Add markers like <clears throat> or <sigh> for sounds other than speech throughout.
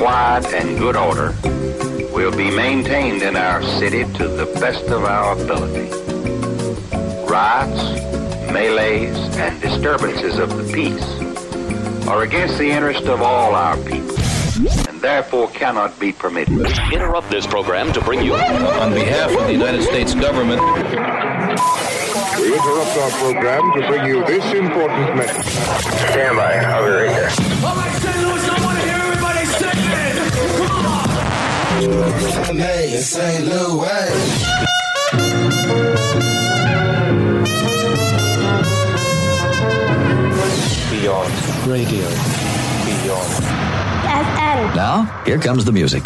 quiet and good order will be maintained in our city to the best of our ability. Riots, melees, and disturbances of the peace are against the interest of all our people and therefore cannot be permitted. Interrupt this program to bring you. On behalf of the United States government. We interrupt our program to bring you this important message. Stand by. I'll be right there. Oh, Come on. Hey, in St. Louis. Beyond radio. Beyond. FM. Now, here comes the music.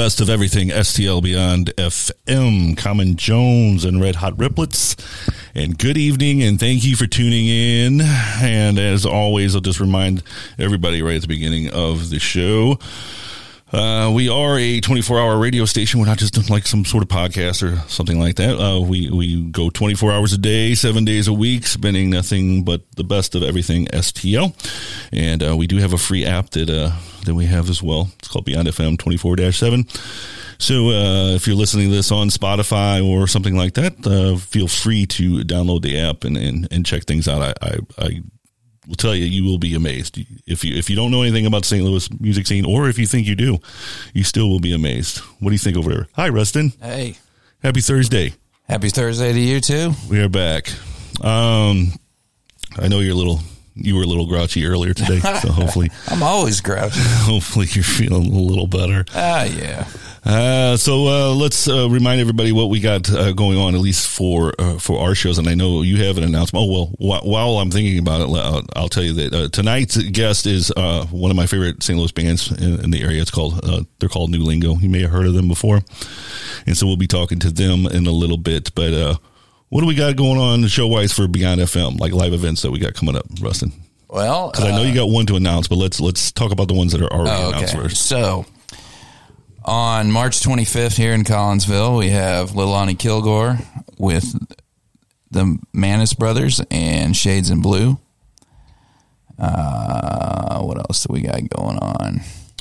Best of everything. STL Beyond FM, Common Jones, and Red Hot Riplets. And good evening, and thank you for tuning in. And as always, I'll just remind everybody right at the beginning of the show. Uh, we are a 24 hour radio station. We're not just like some sort of podcast or something like that. Uh, we, we go 24 hours a day, seven days a week, spending nothing but the best of everything STL. And, uh, we do have a free app that, uh, that we have as well. It's called Beyond FM 24 7. So, uh, if you're listening to this on Spotify or something like that, uh, feel free to download the app and, and, and check things out. I, I, I will tell you, you will be amazed. If you if you don't know anything about St. Louis music scene, or if you think you do, you still will be amazed. What do you think over there? Hi, Rustin. Hey, Happy Thursday. happy Thursday to you too. We are back. Um, I know you're a little you were a little grouchy earlier today, so <laughs> hopefully, I'm always grouchy. <laughs> hopefully you're feeling a little better. Ah, yeah. Uh, so uh, let's uh, remind everybody what we got uh, going on, at least for uh, for our shows. And I know you have an announcement. Oh well, wh- while I'm thinking about it, I'll, I'll tell you that uh, tonight's guest is uh, one of my favorite St. Louis bands in, in the area. It's called uh, they're called New Lingo. You may have heard of them before, and so we'll be talking to them in a little bit. But uh, what do we got going on show wise for Beyond FM, like live events that we got coming up, Rustin? Well, Because I know you got one to announce, but let's let's talk about the ones that are already Oh, announced first. So on March 25th here in Collinsville, we have Lil Lonnie Kilgore with the Manis Brothers and Shades in Blue. Uh, what else do we got going on?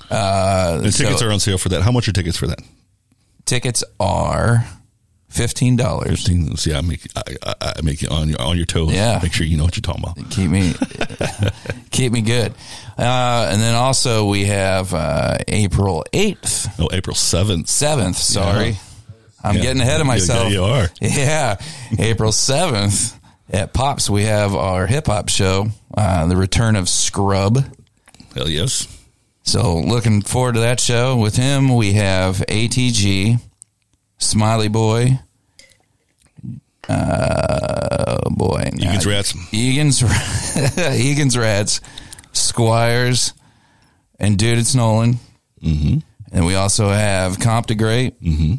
Uh, The tickets so are on sale for that. How much are tickets for that? tickets are fifteen dollars. See, I make I, I, make you on your on your toes. Yeah. make sure you know what you're talking about. Keep me <laughs> keep me good. Uh, and then also we have uh, April eighth, Oh, April seventh. seventh. Sorry, I'm Yeah. getting ahead of Yeah, myself. you are. <laughs> Yeah, April seventh at Pops we have our hip hop show, uh, the return of Scrub. Hell yes. So looking forward to that show. With him, we have ATG, Smiley Boy, uh, boy, Egan's nah, Rats. Egan's, <laughs> Egan's Rats, Squires, and Dude, it's Nolan. Mm-hmm. And we also have Comp to Great. Mm-hmm.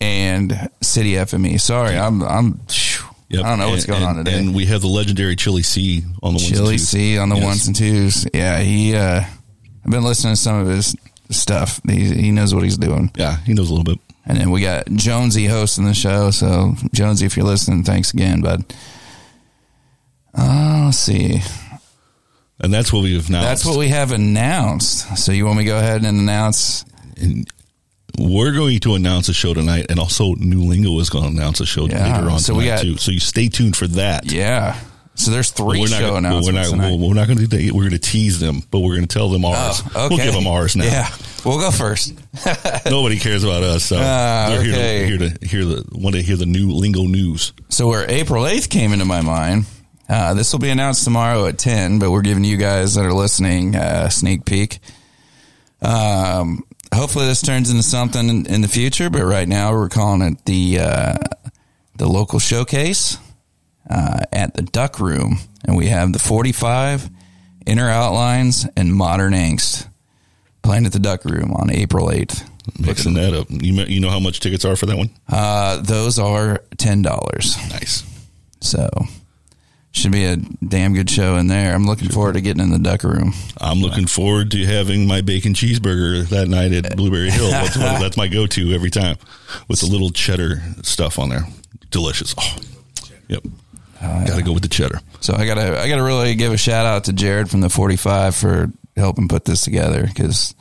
And City FME. Sorry, I'm I'm. phew, Yep. I don't know what's And- going on and- today. And we have the legendary Chili C on the ones and Chili twos. C on the Yes. ones and twos. Yeah, he. uh I've been listening to some of his stuff. He he knows what he's doing. Yeah, he knows a little bit. And then we got Jonesy hosting the show. So Jonesy, if you're listening, thanks again, bud. Uh, let's see. And that's what we've announced. That's what we have announced. So you want me to go ahead and announce? And we're going to announce a show tonight, and also New Lingo is going to announce a show Yeah, later on so we tonight got- too. So you stay tuned for that. Yeah. So there's three We're not, show gonna- announcements we're not, we're, not going to do that. We're going to tease them, but we're going to tell them ours. Oh, okay. We'll give them ours now. Yeah, we'll go first. <laughs> Nobody cares about us, so Ah, they're okay. here, to, here to hear the want to hear the new lingo news. So where April 8th came into my mind, uh, this will be announced tomorrow at 10, but we're giving you guys that are listening uh, a sneak peek. Um, hopefully this turns into something in, in the future, but right now we're calling it the, uh, the local showcase uh, at the Duck Room. And we have the 45, Inner Outlines, and Modern Angst playing at the Duck Room on April 8th. Mixing that up, you you know how much tickets are for that one? Uh, those are $10. Nice. So should be a damn good show in there. I'm looking forward to getting in the duck room. I'm looking forward to having my bacon cheeseburger that night at Blueberry Hill. <laughs> That's, what, that's my go-to every time, with the little cheddar stuff on there. Delicious. Oh, yep. Got to go with the cheddar. So I gotta I gotta really give a shout out to Jared from the 45 for helping put this together because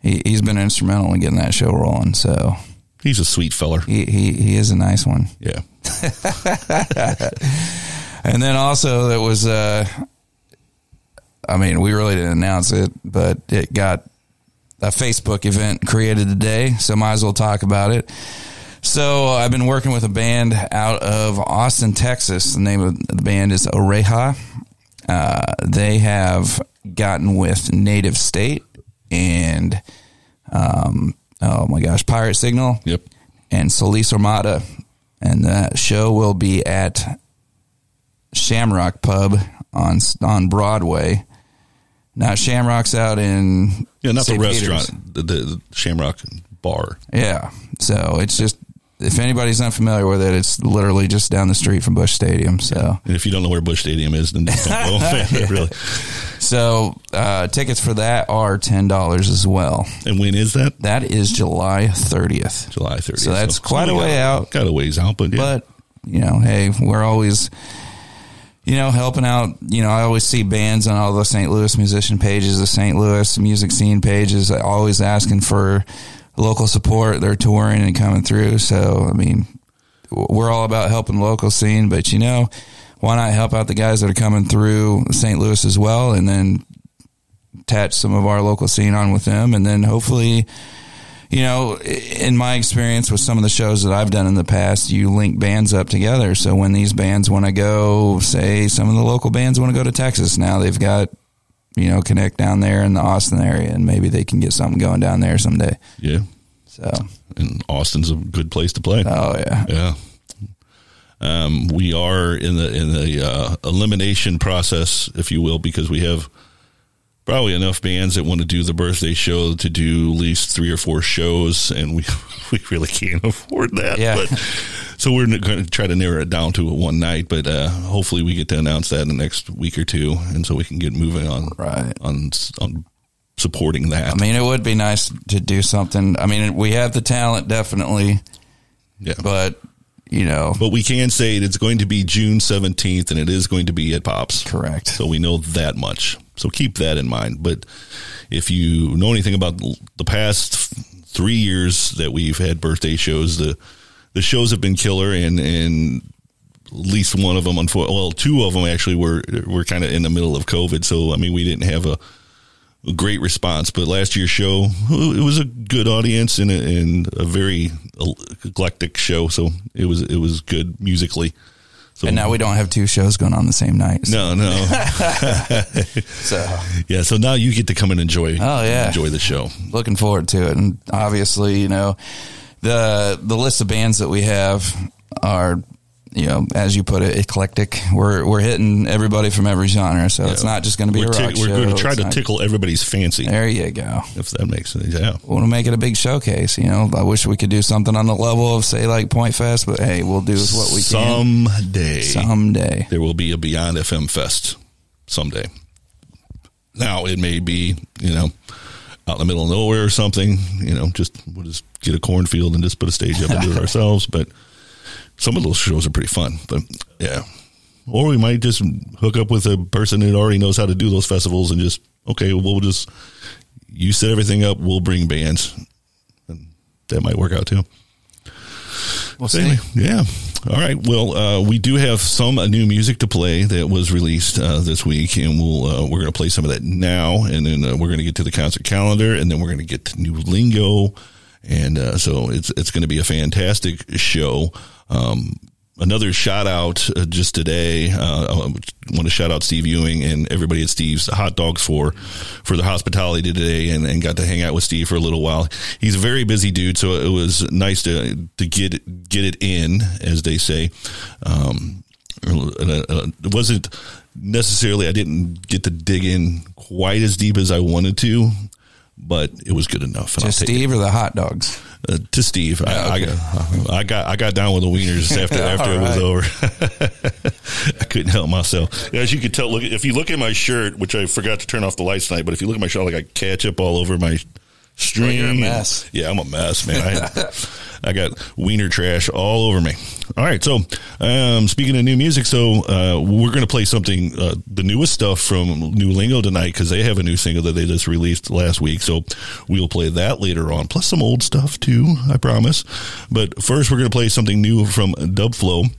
he he's been instrumental in getting that show rolling. So He's a sweet feller. he he, he is a nice one. Yeah. <laughs> And then also that was uh I mean, we really didn't announce it, but it got a Facebook event created today, so might as well talk about it. So I've been working with a band out of Austin, Texas. The name of the band is Oreja. Uh, they have gotten with Native State and um, oh my gosh, Pirate Signal Yep. and Solis Armada. And the show will be at Shamrock Pub on on Broadway. Now Shamrock's out in Yeah, not St. the restaurant, the, the Shamrock Bar. Yeah, so it's just if anybody's not familiar with it, it's literally just down the street from Busch Stadium. So And if you don't know where Busch Stadium is, then don't go. <laughs> <laughs> really. so uh, tickets for that are ten dollars as well. And when is that? That is July thirtieth. July 30th. So that's quite a way got- out. Got a ways out, but yeah. But you know, hey, we're always you know helping out. You know, I always see bands on all the St. Louis musician pages, the St. Louis music scene pages, always asking for local support. They're touring and coming through. So I mean, we're all about helping the local scene, but you know, why not help out the guys that are coming through St. Louis as well, and then attach some of our local scene on with them, and then hopefully you know, in my experience with some of the shows that I've done in the past, you link bands up together. So when these bands want to go, say some of the local bands want to go to Texas, now they've got, you know, connect down there in the Austin area, and maybe they can get something going down there someday. Yeah. So, And Austin's a good place to play. oh yeah, Yeah. Um, we are in the in the uh, elimination process, if you will, because we have probably enough bands that want to do the birthday show to do at least three or four shows, and we <laughs> we really can't afford that. Yeah. But so we're going to try to narrow it down to a one night, but uh, hopefully we get to announce that in the next week or two, and so we can get moving on Right. on on supporting that. I mean, it would be nice to do something. I mean, we have the talent definitely, yeah. but you know, But we can say it's going to be June 17th and it is going to be at Pops. correct. So we know that much. So keep that in mind. But if you know anything about the past three years that we've had birthday shows, the the shows have been killer, and and at least one of them, well, two of them actually were were kind of in the middle of COVID. So I mean, we didn't have a great response. But last year's show, it was a good audience and a, and a very eclectic show. So it was it was good musically. So And now we don't have two shows going on the same night. so- no, no. <laughs> so Yeah, so now you get to come and enjoy. Oh, yeah. enjoy the show. looking forward to it. And obviously, you know, the the list of bands that we have are, you know, as you put it, eclectic. We're we're hitting everybody from every genre, so it's not just going to be We're, a rock tick- we're going to try to not- tickle everybody's fancy, There you go. if that makes sense. Yeah, We want to make it a big showcase. You know, I wish we could do something on the level of say like Point Fest, but hey, we'll do what we can someday someday. there will be a Beyond FM Fest someday. Now it may be you know out in the middle of nowhere or something. You know, just we'll just get a cornfield and just put a stage up and do it <laughs> ourselves. But some of those shows are pretty fun. But yeah. Or we might just hook up with a person that already knows how to do those festivals and just okay, we'll just you set everything up, we'll bring bands. And that might work out too. We'll So see. anyway, yeah. All right. Well, uh, we do have some uh, new music to play that was released uh, this week, and we'll uh, we're going to play some of that now, and then uh, we're going to get to the concert calendar, and then we're going to get to new lingo, and uh, so it's it's going to be a fantastic show. Um, another shout out uh, just today. Uh, I want to shout out Steve Ewing and everybody at Steve's Hot Dogs for for the hospitality today, and, and got to hang out with Steve for a little while. He's a very busy dude, so it was nice to to get get it in, as they say. Um, uh, uh, it wasn't necessarily. I didn't get to dig in quite as deep as I wanted to. But it was good enough. and To it Steve or the hot dogs? uh, to Steve. I, okay. I, I got I got down with the wieners <laughs> after after it was over. <laughs> I couldn't help myself. As you could tell, look if you look at my shirt, which I forgot to turn off the lights tonight, but if you look at my shirt, like I got ketchup all over my string. you're a mess. Yeah, I'm a mess, man. I, <laughs> I got wiener trash all over me. All right, so um, speaking of new music, so uh, we're going to play something, uh, the newest stuff from New Lingo tonight because they have a new single that they just released last week. So we'll play that later on, plus some old stuff too, I promise. But first, we're going to play something new from Dubflow.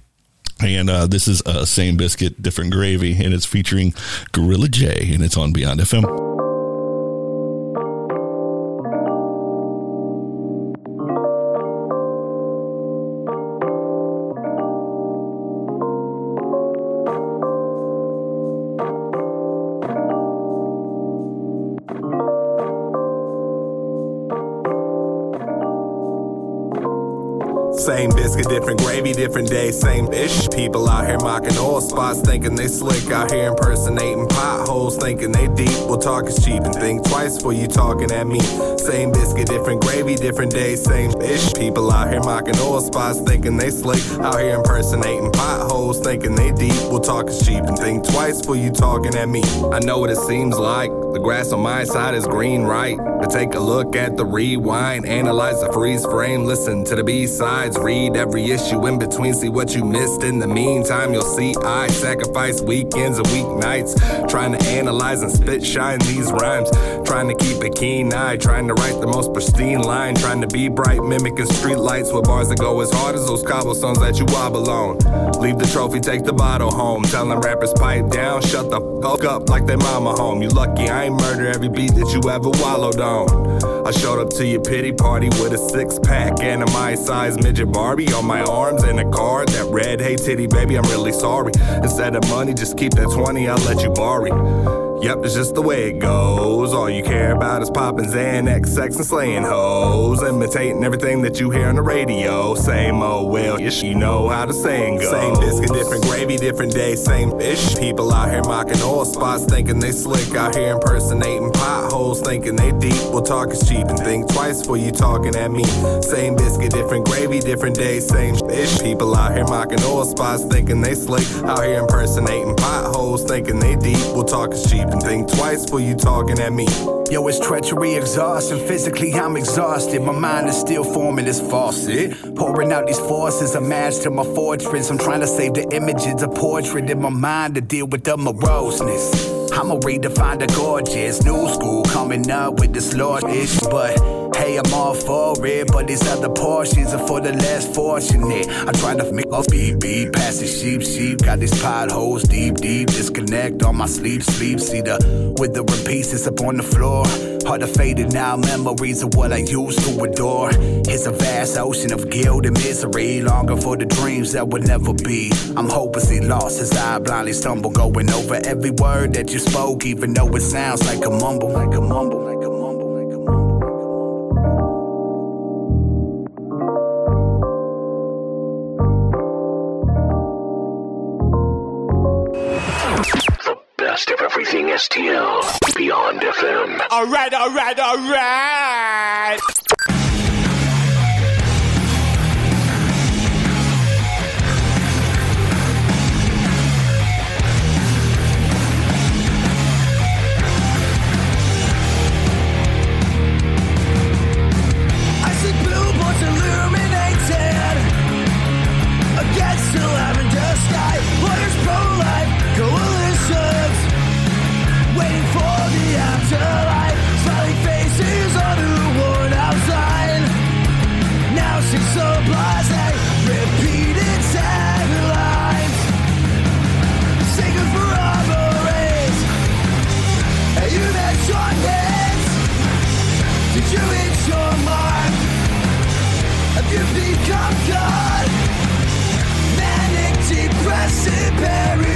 And uh, this is uh, Same Biscuit, Different Gravy, and it's featuring Gorilla J, and it's on Beyond FM. Same ish. People out here mocking oil spots, thinking they slick. Out here impersonating potholes, thinking they deep. Well, talk is cheap and think twice before you talking at me. Same biscuit, different gravy, different day, same ish. People out here mocking oil spots, thinking they slick. Out here impersonating potholes, thinking they deep. Well, talk cheap and think twice before you talking at me. I know what it seems like. The grass on my side is green, right? But take a look at the rewind, analyze the freeze frame, listen to the B sides, read every issue in between, see what you missed. In the meantime, you'll see I sacrifice weekends and weeknights, trying to analyze and spit shine these rhymes, trying to keep a keen eye, trying to write the most pristine line, trying to be bright, mimicking street lights with bars that go as hard as those cobblestones that you wobble on. Leave the trophy, take the bottle home, telling rappers pipe down, shut the fuck up like they mama home. You lucky I ain't murder every beat that you ever wallowed on. I showed up to your pity party with a six pack and a my size midget Barbie on my arms and a card that read, Hey titty baby, I'm really sorry. Instead of money, just keep that 20, I'll let you borrow. it. Yep, it's just the way it goes. All you care about is popping Xanax, sex, and slaying hoes. Imitating everything that you hear on the radio. Same old well, you know how the saying goes. Same biscuit, different gravy, different day, same ish. People out here mocking oil spots, thinking they slick. Out here impersonating potholes, thinking they deep. Well, talk is cheap and think twice before you talking at me. Same biscuit, different gravy, different day, same ish. People out here mocking oil spots, thinking they slick. Out here impersonating potholes, thinking they deep. Well, talk is cheap and think twice before you talking at me. Yo, it's treachery, exhaustion. Physically, I'm exhausted. My mind is still forming this faucet. Pouring out these forces, a match to my fortress. I'm trying to save the images, a portrait in my mind to deal with the moroseness. I'ma redefine the gorgeous. New school coming up with this lordish, but hey, I'm all for it. But these other portions are for the less fortunate. I try to make off beat beat, pass the sheep sheep. Got these potholes deep deep. Disconnect on my sleep sleep. See the withering pieces up on the floor. Heart of faded now, memories of what I used to adore. It's a vast ocean of guilt and misery, longing for the dreams that would never be. I'm hopelessly lost as I blindly stumble, going over every word that you spoke, even though it sounds like a mumble, like a mumble. Beyond FM. Alright, alright, alright. I depressive,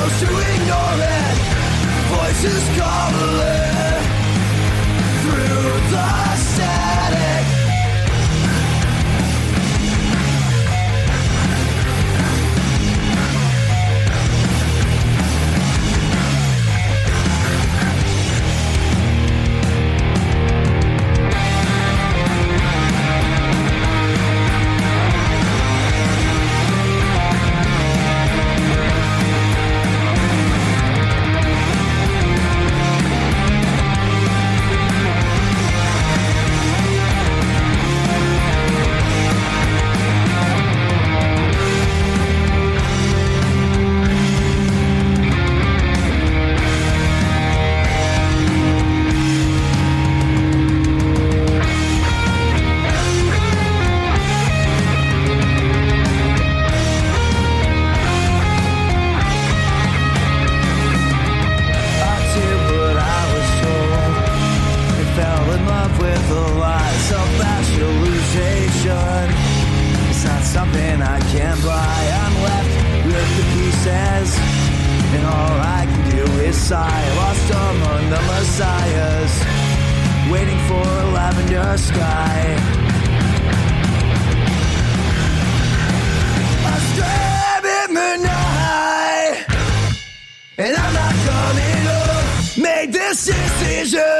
that's to ignore it. Voices calling lavender sky. I stand in the night, and I'm not coming home. Made this decision.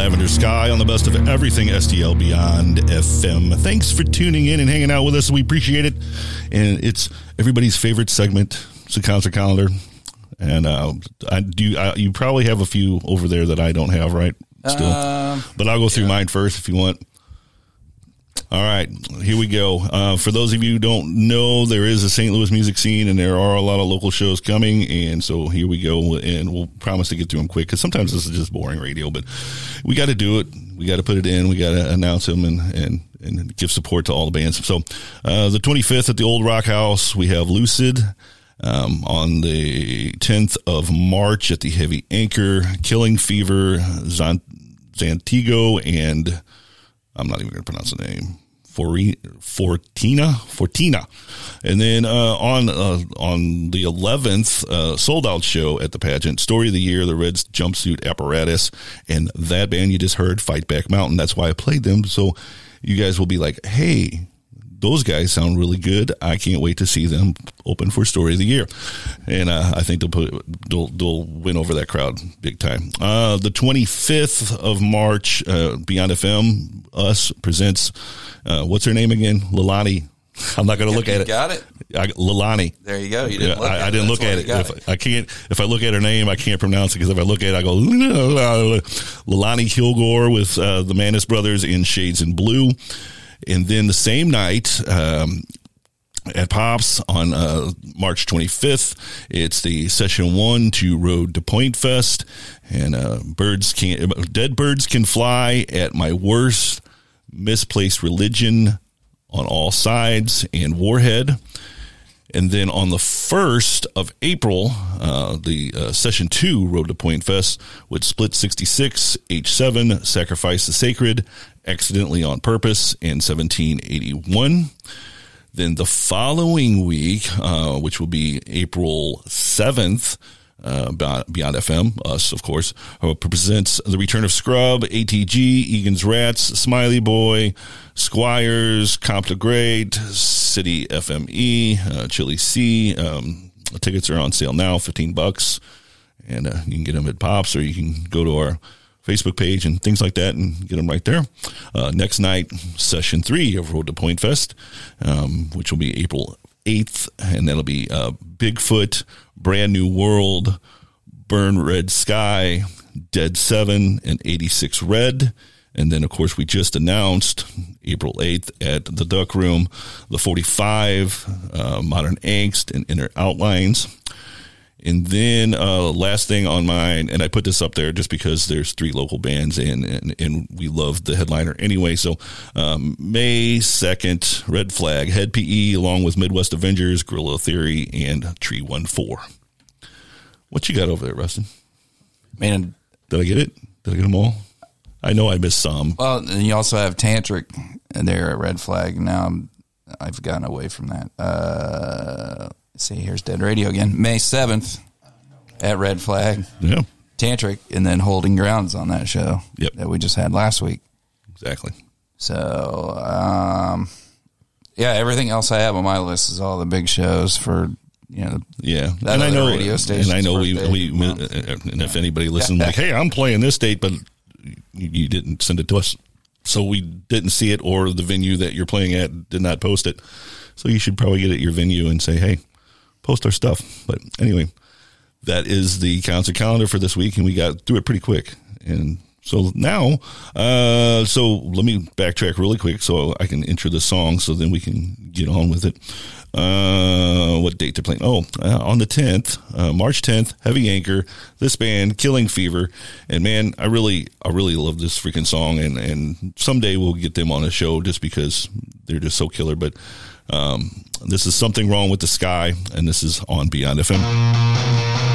Lavender Sky on the best of everything STL Beyond FM. Thanks for tuning in and hanging out with us. We appreciate it. And it's everybody's favorite segment. It's a concert calendar. And uh, I do. I, you probably have a few over there that I don't have, right? Still, Um, but I'll go through mine first if you want. All right, here we go. Uh, for those of you who don't know, there is a St. Louis music scene, and there are a lot of local shows coming. And so here we go, and we'll promise to get through them quick because sometimes this is just boring radio, but we got to do it. We got to put it in. We got to announce them and and and give support to all the bands. So uh, the 25th at the Old Rock House, we have Lucid. Um, on the 10th of March at the Heavy Anchor, Killing Fever, Zant- Zantigo, and I'm not even going to pronounce the name. Fortina, Fortina, and then uh, on uh, on the 11th, uh, sold out show at the pageant. Story of the year, the Reds jumpsuit apparatus, and that band you just heard, Fight Back Mountain. That's why I played them. So you guys will be like, hey, those guys sound really good. I can't wait to see them open for Story of the Year, and uh, I think they'll put they'll, they'll win over that crowd big time. Uh, the 25th of March, uh, Beyond FM Us presents uh, what's her name again? Lalani. <laughs> I'm not going to look at it. got it? I, Lalani. There you go. You didn't Yeah, look I, I didn't look at it. If I can't, if I look at her name, I can't pronounce it because if I look at it, I go <laughs> Lalani Kilgore with uh, the Manis Brothers in Shades in Blue, and then the same night. Um, at Pops on uh, March 25th. It's the session one to Road to Point Fest, and uh, birds can dead birds can fly at my worst misplaced religion on all sides and Warhead. And then on the 1st of April, uh, the uh, session two Road to Point Fest with Split 66, H7, Sacrifice the Sacred, Accidentally on Purpose, in 1781. Then the following week, uh, which will be April 7th, uh, Beyond FM, us, of course, uh, presents The Return of Scrub, ATG, Egan's Rats, Smiley Boy, Squires, Comp Great, City FME, uh, Chili C. Um, tickets are on sale now, 15 bucks. And uh, you can get them at Pops or you can go to our Facebook page and things like that and get them right there. Uh, next night, session three of Road to Point Fest, um, which will be April 8th, and that'll be uh, Bigfoot, Brand New World, Burn Red Sky, Dead 7, and 86 Red. And then, of course, we just announced April 8th at the Duck Room, the 45, uh, Modern Angst, and Inner Outlines. And then uh, last thing on mine, and I put this up there just because there's three local bands and and, and we love the headliner anyway. So um, May second, Red Flag, Hed PE, along with Midwest Avengers, Gorilla Theory, and Tree One Four. What you got over there, Rustin? Man, did I get it? Did I get them all? I know I missed some. Well, and you also have Tantric there at Red Flag. Now I'm, I've gotten away from that. Uh, let's see, here's Dead Radio again. May 7th at Red Flag. Yeah. Tantric, and then Holding Grounds on that show yep. that we just had last week. Exactly. So, um, yeah, everything else I have on my list is all the big shows for, you know, Yeah, and I know, radio stations and I know we a day. we and if anybody listens, like, <laughs> hey, I'm playing this date, but you, you didn't send it to us, so we didn't see it, or the venue that you're playing at did not post it. So you should probably get at your venue and say, hey, post our stuff. But anyway, that is the concert calendar for this week, and we got through it pretty quick. And So now, uh, so let me backtrack really quick so I can enter the song so then we can get on with it. Uh, what date they're playing? Oh, uh, on the 10th, uh, March 10th, Heavy Anchor, this band, Killing Fever. And man, I really, I really love this freaking song. And, and someday we'll get them on a show just because they're just so killer. But, um, this is something wrong with the sky. And this is on Beyond FM.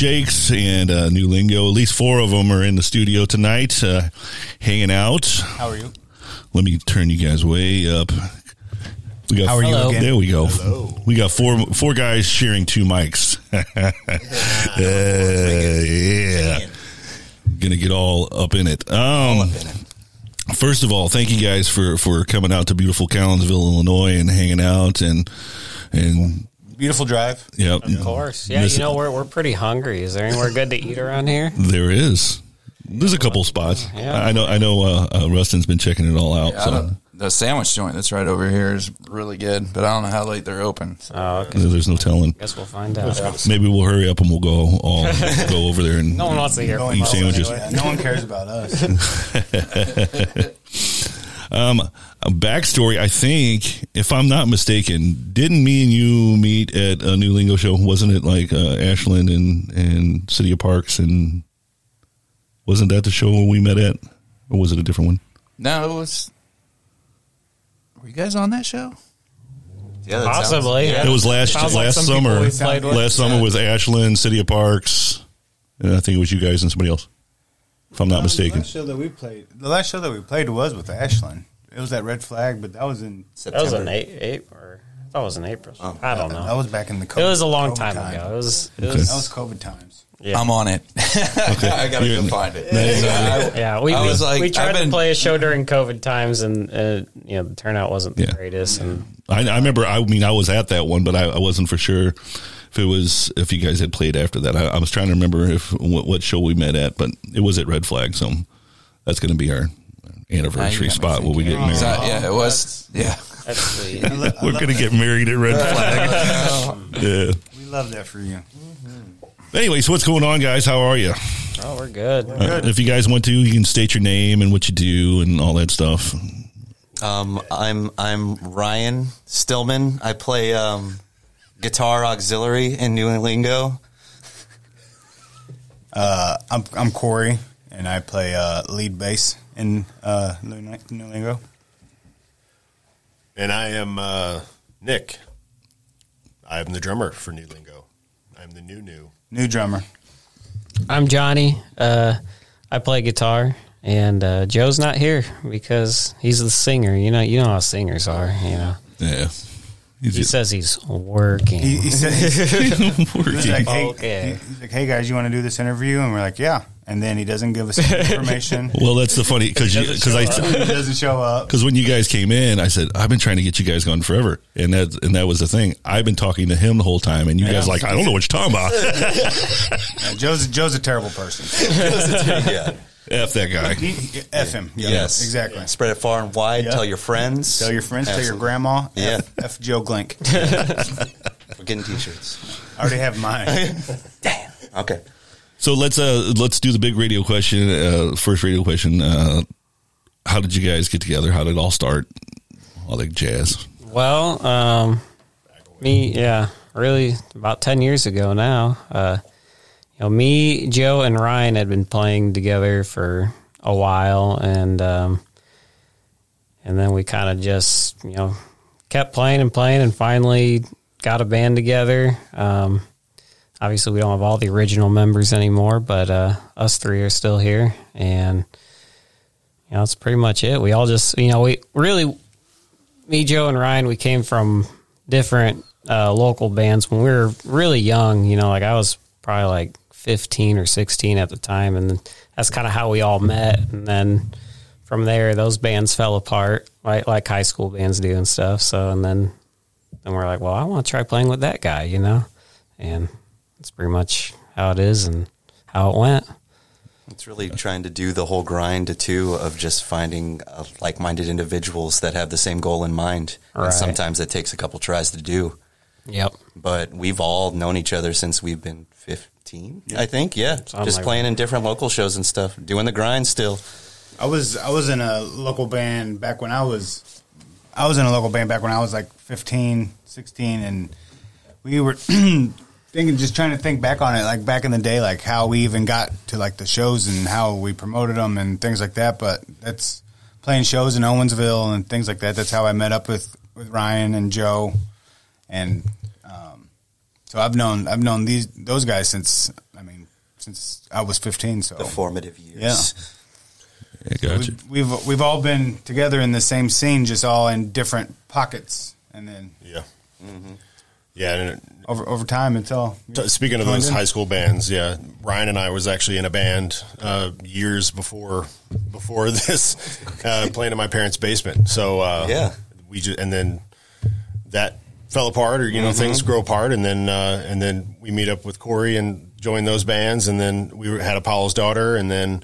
Shakes and uh, New Lingo. At least four of them are in the studio tonight, uh, hanging out. How are you? Let me turn you guys way up. We got How are you again? There we go. We got four four guys sharing two mics. <laughs> Uh, yeah, gonna get all up in it. Um, First of all, thank you guys for for coming out to beautiful Collinsville, Illinois, and hanging out and and Beautiful drive. Yep. Of course. Yeah, Miss- you know, we're, we're pretty hungry. Is there anywhere good to eat around here? There is. There's a couple spots. Yeah. I know. I know. Uh, uh, Rustin's been checking it all out. Yeah, so the sandwich joint that's right over here is really good, but I don't know how late they're open. So. Oh, there's no telling. Guess we'll find out. Maybe we'll hurry up and we'll go all <laughs> go over there and No one wants to hear from eat sandwiches. anyway. No one cares about us. <laughs> <laughs> um, a backstory. I think, if I'm not mistaken, didn't me and you meet at a new lingo show? Wasn't it like uh, Ashland and and City of Parks and wasn't that the show we met at, or was it a different one? No, it was. Were you guys on that show? Yeah, Possibly, yeah. It was last Sounds like last some summer. we've with. Last summer was Ashland, City of Parks, and I think it was you guys and somebody else. If I'm not The mistaken. last show that we played, the last show that we played was with Ashland. It was that Red Flag, but that was in September. That was an eight, eight or that was in April. I don't know. That was back in the. COVID, it was a long COVID time, time. ago. It was. It Okay. was That was COVID times. Yeah. I'm on it. <laughs> I gotta go find it. I- yeah, we, I we, was like, we tried been- to play a show during COVID times, and uh, you know the turnout wasn't the greatest. And I, I remember. I mean, I was at that one, but I, I wasn't for sure if it was if you guys had played after that. I, I was trying to remember if what, what show we met at, but it was at Red Flag, so that's going to be our anniversary got spot where we get married. So, yeah, it was. Yeah. that's sweet. <laughs> We're going to get married at Red Flag. <laughs> <laughs> yeah. We love that for you. Anyways, what's going on, guys? How are you? oh, we're good. Uh, if you guys want to, you can state your name and what you do and all that stuff. Um, I'm I'm Ryan Stillman. I play um, guitar auxiliary in New Lingo. Uh, I'm I'm Corey, and I play uh, lead bass in uh, New New Lingo. And I am uh, Nick. I am the drummer for New Lingo. I'm the new new. New drummer. I'm Johnny. Uh, I play guitar, and uh, Joe's not here because he's the singer. You know, you know how singers are. You know. Yeah. He says he's working. He, he said <laughs> <laughs> he's Working. like, hey, Okay. he's like, hey guys, you want to do this interview? And we're like, yeah. And then he doesn't give us any <laughs> information. Well, that's the funny because because I he doesn't show up. Because when you guys came in, I said I've been trying to get you guys going forever, and that and that was the thing. I've been talking to him the whole time, and you guys Yeah. like I don't know what you're talking about. Yeah, Joe's Joe's a terrible person. yeah. F that guy. He- he- F him. Yeah, Yes. exactly. Spread it far and wide. Yeah. Tell your friends. Tell your friends. Tell your grandma. Yeah. F, F Joe Glink. <laughs> We're getting t-shirts. I already have mine. <laughs> Damn. Okay. So let's uh let's do the big radio question. Uh, first radio question. Uh, how did you guys get together? How did it all start? All that jazz. Well, um, me, yeah, really about 10 years ago now. Uh, know, me, Joe, and Ryan had been playing together for a while, and um, and then we kind of just, you know, kept playing and playing, and finally got a band together. Um, obviously, we don't have all the original members anymore, but uh, us three are still here, and you know, that's pretty much it. We all just, you know, we really me, Joe, and Ryan, we came from different uh, local bands when we were really young. You know, like I was probably like 15 or 16 at the time, and that's kind of how we all met. And then from there, those bands fell apart, like like high school bands do and stuff. So, and then then we're like, well, I want to try playing with that guy, you know, and that's pretty much how it is and how it went. It's really trying to do the whole grind too of just finding uh, like-minded individuals that have the same goal in mind. Right. And sometimes it takes a couple tries to do. Yep. But we've all known each other since we've been 15, I think. Yeah. Something just like playing in different local shows and stuff, doing the grind still. I was I was in a local band back when I was I was in a local band back when I was like 15, 16 and we were <clears throat> thinking just trying to think back on it like back in the day like how we even got to like the shows and how we promoted them and things like that but that's playing shows in Owensville and things like that that's how I met up with with Ryan and Joe and so I've known I've known these those guys since I mean since I was 15 so The formative years. yeah Yeah, gotcha. We've, we've we've all been together in the same scene, just all in different pockets, and then Yeah. Yeah. And it, over over time until T- Speaking of those in. high school bands, yeah, Ryan and I was actually in a band uh, years before before <laughs> this, uh, playing in my parents' basement. So uh, Yeah. we just and then that fell apart, or you know, Mhm. things grow apart, and then uh, and then we meet up with Corey and join those bands, and then we were- had Apollo's daughter, and then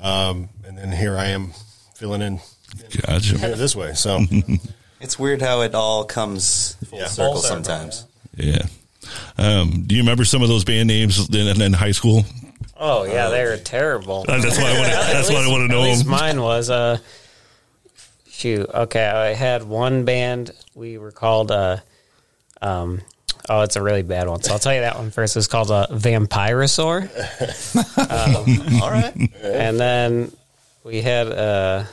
um, and then here I am filling in Gotcha. here this way. So <laughs> It's weird how it all comes full Yeah. circle Full sometimes. Yeah. Um, do you remember some of those band names in, in high school? Oh yeah, they were terrible. Uh, that's why I wanna- that's why I wanna know At least them. mine was uh, shoot. Okay, I had one band. We were called uh, um, oh, it's a really bad one. So I'll tell you that one first. It's called a Vampirosaur. um, <laughs> All right. <laughs> and then we had uh,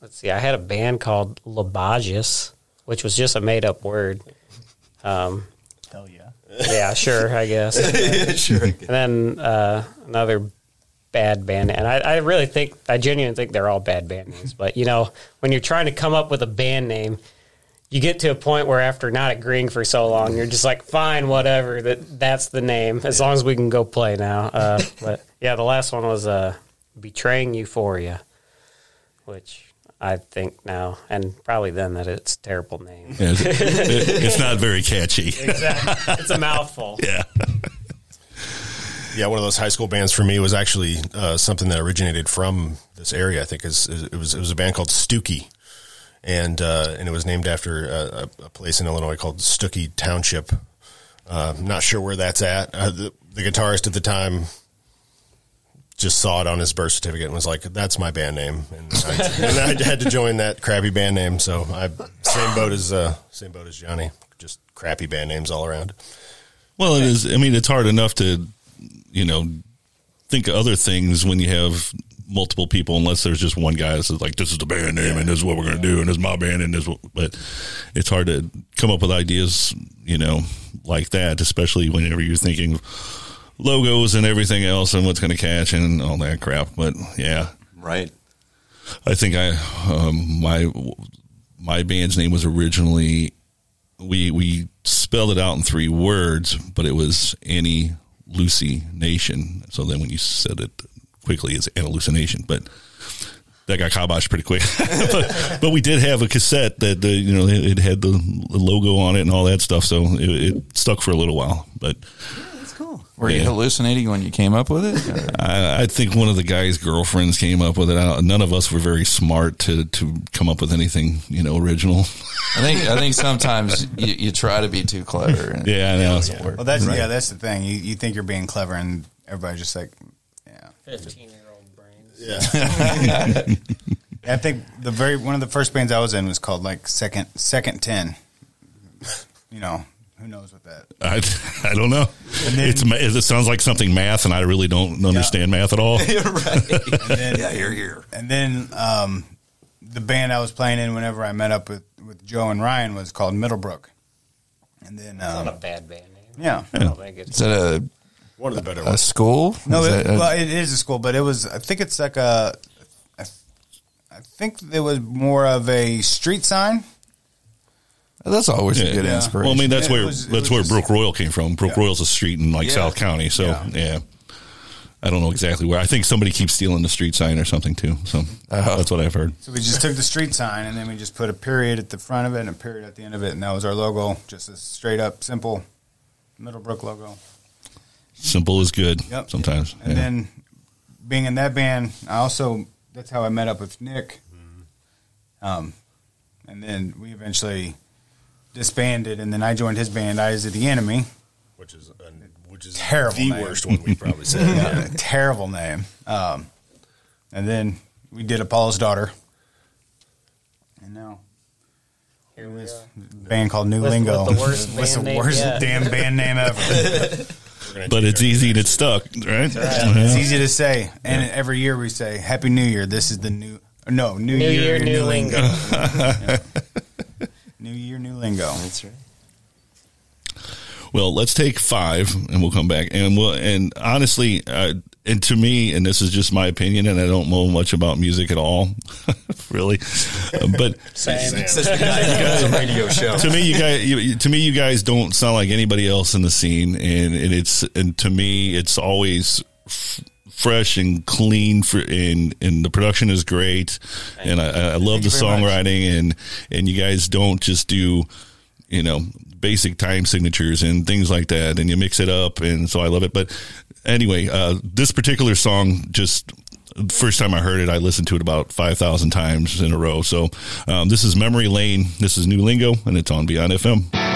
let's see. I had a band called Labagius, which was just a made up word. Um, Hell yeah. yeah, sure, I guess. <laughs> Yeah, sure, And then uh, another bad band, and I, I really think I genuinely think they're all bad band names. But you know, when you're trying to come up with a band name, you get to a point where after not agreeing for so long, you're just like, fine, whatever. That that's the name, as long as we can go play now. Uh, <laughs> but yeah, the last one was uh, betraying euphoria, which. I think now, and probably then, that it's a terrible name. Yeah, it's, it- it's not very catchy. <laughs> exactly. It's a mouthful. Yeah. Yeah, one of those high school bands for me was actually uh, something that originated from this area. I think is is- it was it was a band called Stookey, and uh, and it was named after a, a place in Illinois called Stookey Township. Uh, not sure where that's at. Uh, the, the guitarist at the time just saw it on his birth certificate and was like, "That's my band name," and I, <laughs> and I had to join that crappy band name. So I same boat as uh, same boat as Johnny, just crappy band names all around. Well, it is. I mean, it's hard enough to, you know, think of other things when you have multiple people, unless there's just one guy that says like, "This is the band name, and this is what we're going to do, and this is my band, and this." but it's hard to come up with ideas, you know, like that, especially whenever you're thinking logos and everything else, and what's going to catch and all that crap. But yeah, Right. I think I um, my my band's name was originally we we spelled it out in three words, but it was Annie Lucy Nation. So then when you said it quickly, it's an Hallucination, but. That got kiboshed pretty quick, <laughs> but, but we did have a cassette that the you know it, it had the logo on it and all that stuff, so it, it stuck for a little while. But yeah, that's cool. Were you hallucinating when you came up with it? <laughs> I, I think one of the guy's girlfriends came up with it. I, none of us were very smart to to come up with anything you know original. I think I think sometimes you, you try to be too clever. And Yeah, I know. it. Well, that's Right. yeah, that's the thing. You you think you're being clever, and everybody's just like, yeah, fifteen year old brains. Yeah. I think the very one of the first bands I was in was called like Second Second Ten. You know, who knows what that? I, I don't know. Then- it's it sounds like something math, and I really don't understand math at all. <laughs> <laughs> And then, <laughs> yeah, you're here. And then um, the band I was playing in whenever I met up with, with Joe and Ryan was called Middlebrook. And then um, not a bad band name. Yeah. I don't think it's Is that a one of the better a school? No, it, a- well, it is a school, but it was. I think it's like a. I, I think there was more of a street sign. that's always a good Yeah. inspiration. Well, I mean that's It where was- that's where just- Brook Royal came from. Brook Yeah. Royal's a street in like Yeah. South County, so yeah. Yeah. I don't know exactly where. I think somebody keeps stealing the street sign or something too. So uh-huh. that's what I've heard. So we just took the street sign and then we just put a period at the front of it and a period at the end of it, and that was our logo. Just a straight up, simple Middlebrook logo. Simple is good. Yep. Sometimes. And yeah. then being in that band, I also that's how I met up with Nick. Um, and then we eventually disbanded, and then I joined his band, Eyes of the Enemy. which is uh, which is Terrible the name. worst one we probably said. <laughs> Yeah, yeah. terrible name. Um, and then we did Apollo's Daughter, and now Here we this are. band called New With- Lingo. <laughs> with the worst What's band the name worst damn band name ever. <laughs> but it's easy and it's stuck, right? It's Yeah. easy to say, and every year we say Happy New Year. This is the new no New, New Year, Year, New, New Lingo. Lingo. <laughs> Yeah. New Year, New Lingo. That's right. Well, let's take five, and we'll come back. And we'll, and honestly, uh, and to me, and this is just my opinion, and I don't know much about music at all, <laughs> really. Uh, but Same. It's radio show. to me, you guys, you, to me, you guys don't sound like anybody else in the scene, and, and it's and to me, it's always. F- fresh and clean for and and the production is great and I, I love the you much. songwriting and and you guys don't just do you know basic time signatures and things like that and you mix it up and so i love it. But anyway uh this particular song just first time i heard it i listened to it about 5000 times in a row. So um, this is memory lane. This is new lingo and it's on beyond fm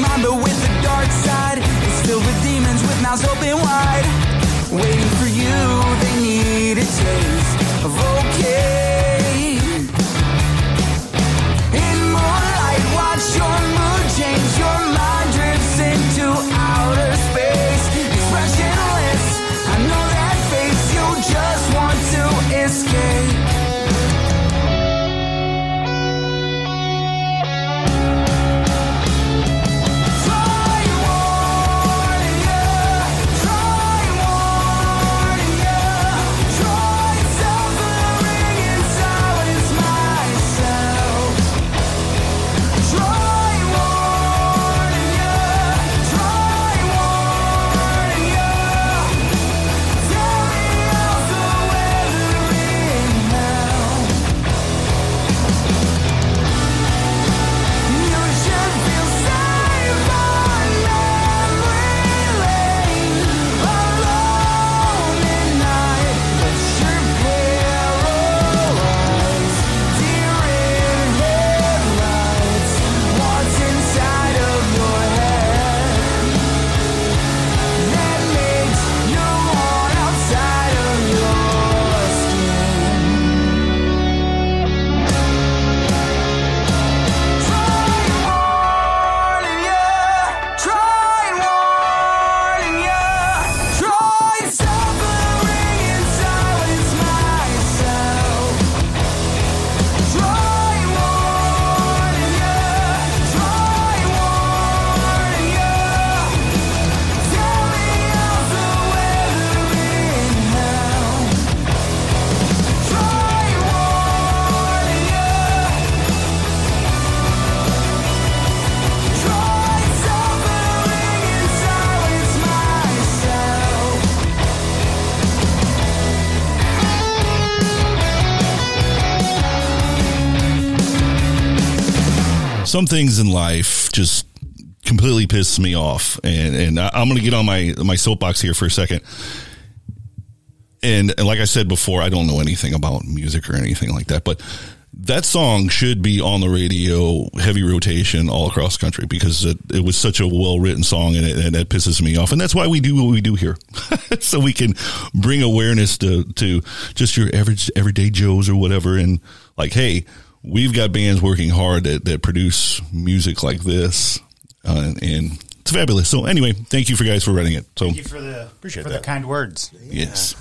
mind, but with the dark side. it's filled with demons with mouths open wide, waiting some things in life just completely piss me off, and and I, I'm going to get on my my soapbox here for a second. And, and like I said before, I don't know anything about music or anything like that, but that song should be on the radio, heavy rotation all across country because it, it was such a well written song, and it, and it pisses me off. And that's why we do what we do here, <laughs> so we can bring awareness to to just your average everyday Joes or whatever, and like, hey, we've got bands working hard that, that produce music like this, uh, and it's fabulous. So anyway, thank you for guys for running it. So Thank you for the Appreciate for that. the kind words. yes.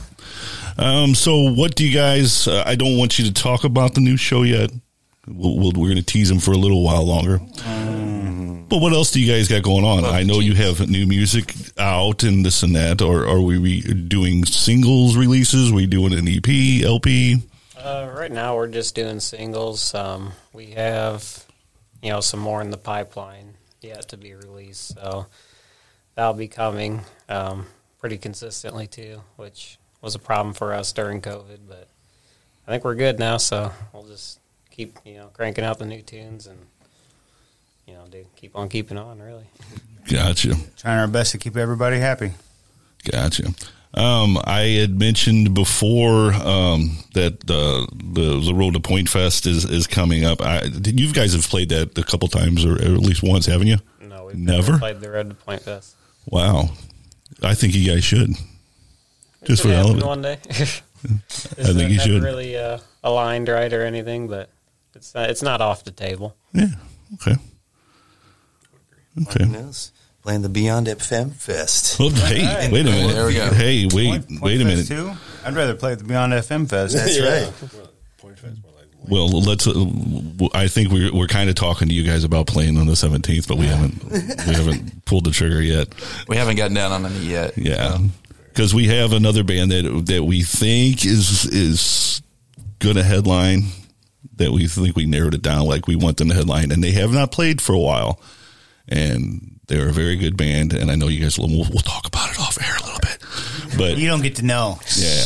Um, so what do you guys? Uh, I don't want you to talk about the new show yet. We'll, we'll, we're going to tease them for a little while longer. But what else do you guys got going on? I know you have new music out and this and that. Or are we re- doing singles releases? we doing an EP, LP? Uh, right now, we're just doing singles. Um, we have, you know, some more in the pipeline yet to be released, so that'll be coming um, pretty consistently too, which was a problem for us during COVID. But I think we're good now, so we'll just keep, you know, cranking out the new tunes and, you know, do keep on keeping on. Really. Gotcha. Trying our best to keep everybody happy. Gotcha. Um, I had mentioned before um, that uh, the the Road to Point Fest is, is coming up. I, you guys have played that a couple times, or, at least once, haven't you? No, we've never. played the Road to Point Fest. Wow, I think you guys should. Just for the hell of it. one day. <laughs> <laughs> I think you should. really uh, aligned right or anything, but it's not, it's not off the table. Yeah. Okay. Okay. Knows? Playing the Beyond FM Fest. <laughs> Well, hey, Right. wait a minute. There we go. Hey, wait, Point wait a minute. Fest too? I'd rather play at the Beyond FM Fest. That's Yeah. right. Well, let's. Uh, w- I think we're we're kind of talking to you guys about playing on the seventeenth, but we haven't we haven't <laughs> pulled the trigger yet. We haven't gotten down on any yet. Yeah, because we have another band that that we think is is going to headline. That we think we narrowed it down, like we want them to headline, and they have not played for a while, and they're a very good band. And I know you guys. Will, we'll, we'll talk about it off air a little bit, but you don't get to know. yeah,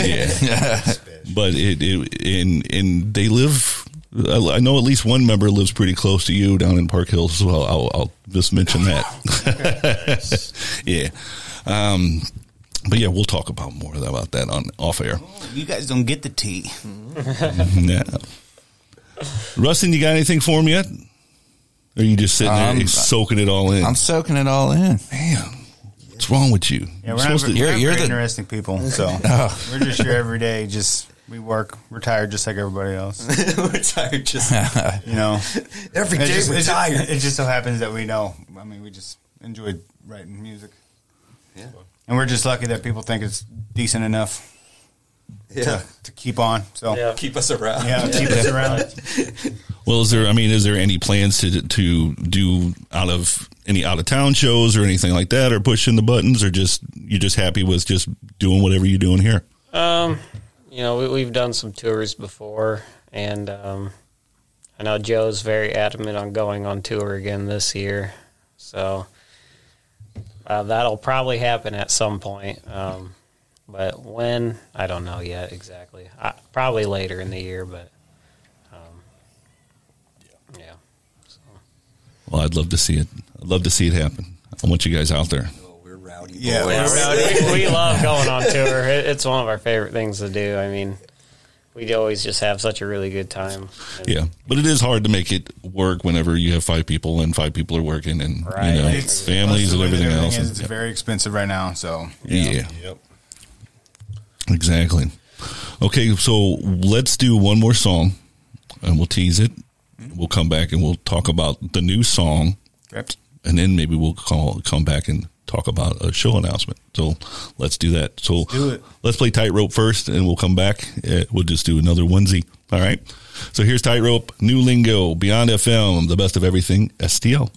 <laughs> yeah. but it, it in in they live. I know at least one member lives pretty close to you down in Park Hills, so I'll, I'll, I'll just mention that. <laughs> yeah, um, but yeah, we'll talk about more about that on off air. You guys don't get the tea. <laughs> yeah. Rustin, you got anything for him yet? Or are you just sitting there Um, soaking it all in? I'm soaking it all in. Man, what's wrong with you? Yeah, You're we're not, supposed to- we're you're- you're the- interesting people. So <laughs> Oh. we're just here every day. Just we work. We're tired, just like everybody else. <laughs> we're tired, just you know. <laughs> Every It just- we're it just- It just so happens that we know. I mean, we just enjoy writing music. Yeah. And we're just lucky that people think it's decent enough. Yeah. to, to keep on. So yeah. Keep us around. Yeah, keep us <laughs> around. Well, is there? I mean, is there any plans to to do out of any out of town shows or anything like that, or pushing the buttons, or just you're just happy with just doing whatever you're doing here? Um, you know, we, we've done some tours before, and um, I know Joe's very adamant on going on tour again this year. So uh, that'll probably happen at some point. Um, but when, I don't know yet exactly. I, probably later in the year, but um, yeah. Well, I'd love to see it. I'd love to see it happen. I want you guys out there. Oh, we're rowdy. Boys. Yeah, we, <laughs> we love going on tour. It, it's one of our favorite things to do. I mean, we always just have such a really good time. Yeah, but it is hard to make it work whenever you have five people and five people are working and Right. you know It's- families and plus the way that everything else. is, It's very expensive right now. So Yeah. Yep. Exactly. Okay, so let's do one more song and we'll tease it. We'll come back and we'll talk about the new song. And then maybe we'll call come back and talk about a show announcement. So let's do that. So do it. let's play tightrope first and we'll come back. Uh, We'll just do another onesie. All right. So here's tightrope, new lingo, beyond FM, the best of everything, STL.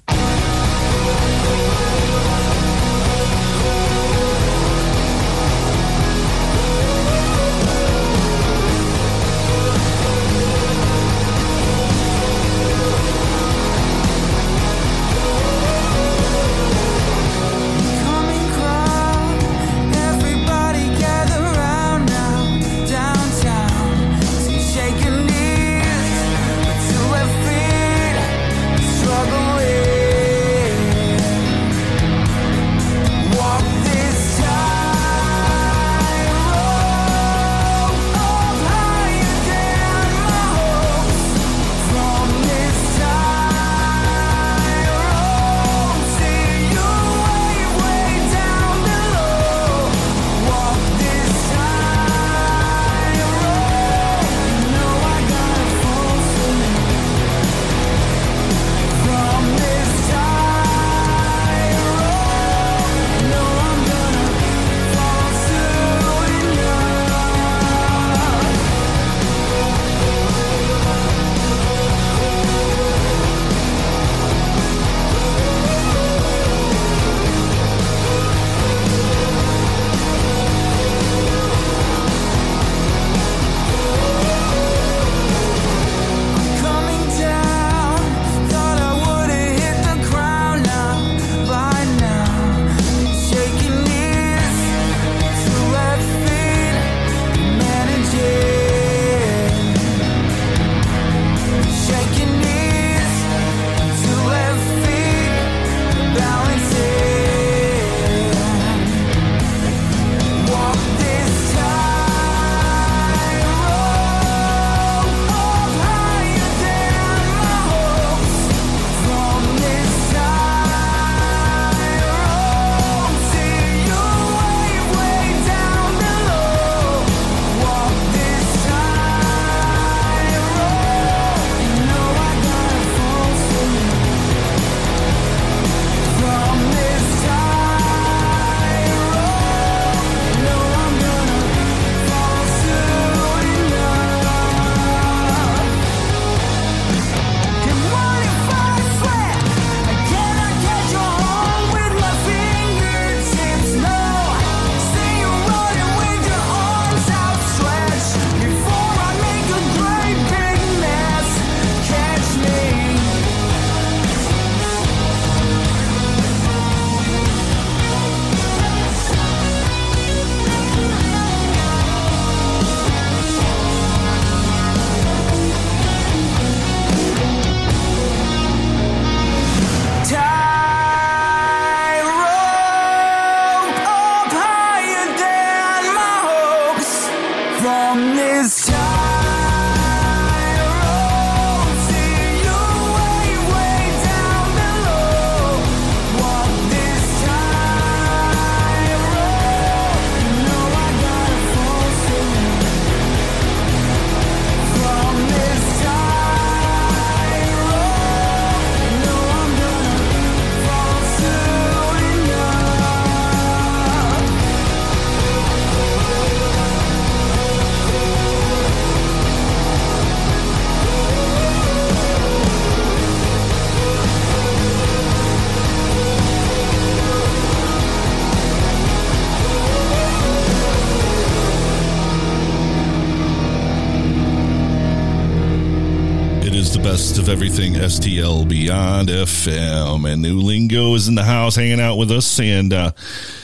Everything STL Beyond FM. And New Lingo is in the house hanging out with us. And uh,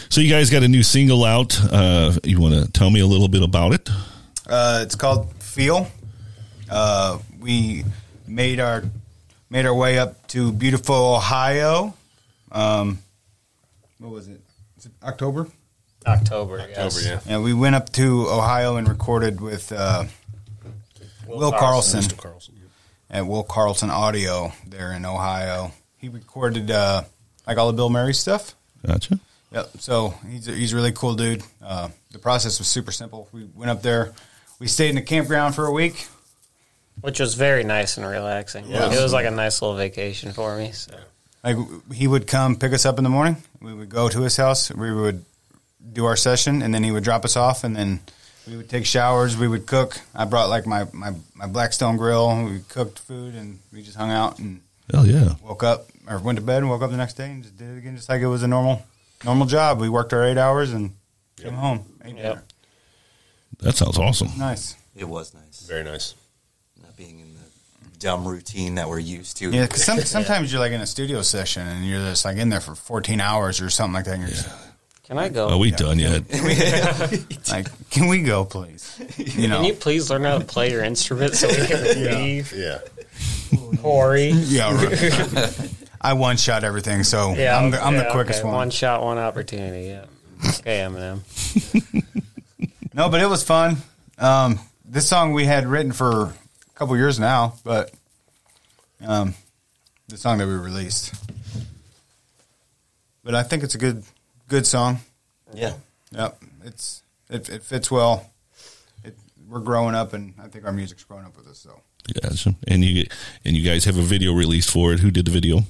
so you guys got a new single out. Uh, you want to tell me a little bit about it? Uh, it's called Feel. Uh, we made our made our way up to beautiful Ohio. Um, what was it? Is it October? October. yes. Yeah, And we went up to Ohio and recorded with uh, Will, Will Carlson, Carlson. Mr. Carlson. at Will Carlson Audio there in Ohio. He recorded uh, like all the Bill Murray stuff. Gotcha. Yep. So he's a, he's a really cool dude. Uh, the process was super simple. We went up there. We stayed in the campground for a week. Which was very nice and relaxing. Yeah. It was like a nice little vacation for me. So. Like he would come pick us up in the morning. We would go to his house. We would do our session, and then he would drop us off, and then we would take showers. We would cook. I brought like my my, my Blackstone grill. We cooked food, and we just hung out and Hell yeah. woke up or went to bed and woke up the next day and just did it again, just like it was a normal normal job. We worked our eight hours and came home. Ate dinner. That sounds awesome. Nice. It was nice. Very nice. Not being in the dumb routine that we're used to. Yeah, because some, <laughs> sometimes you're like in a studio session and you're just like in there for 14 hours or something like that. And you're just, Can I go? Are we done yet? <laughs> <laughs> like, can we go, please? You know, Can you please learn how to play your instrument so we can <laughs> leave? Yeah. Corey. yeah, right. I one shot everything, so Yeah, I'm the, I'm the yeah, quickest okay. one. One shot, one opportunity. Yeah. Okay, Eminem. No, but it was fun. Um, this song we had written for a couple years now, but um, the song that we released. But I think it's a good good song. Yeah. Yep. It's it, it fits well. It, we're growing up, and I think our music's growing up with us. So, Gotcha. And you and you guys have a video released for it. Who did the video?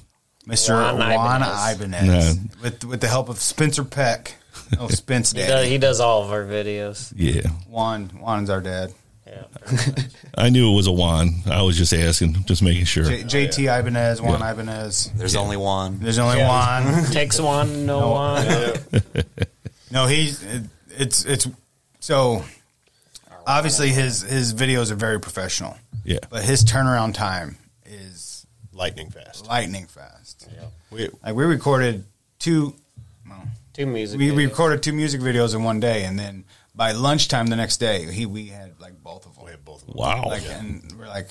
Mr. Juan Juan Ibanez. Ibanez, Yeah. with with the help of Spencer Peck. Oh, <laughs> Spence He does, he does all of our videos. Yeah. Juan Juan's our dad. Yeah. I knew it was a Juan. I was just asking, just making sure. J- JT Ibanez, Juan Yeah. Ibanez. There's only one. There's only Yeah. one. <laughs> Takes one, no, No. one. <laughs> No, he's it, it's it's so obviously his his videos are very professional. Yeah. But his turnaround time is Lightning fast. lightning fast. Yeah. We, Like we recorded two Two music. we, we videos. recorded two music videos in one day and then by lunchtime the next day he we had like both of them. we had both of them. Wow. Like and we're like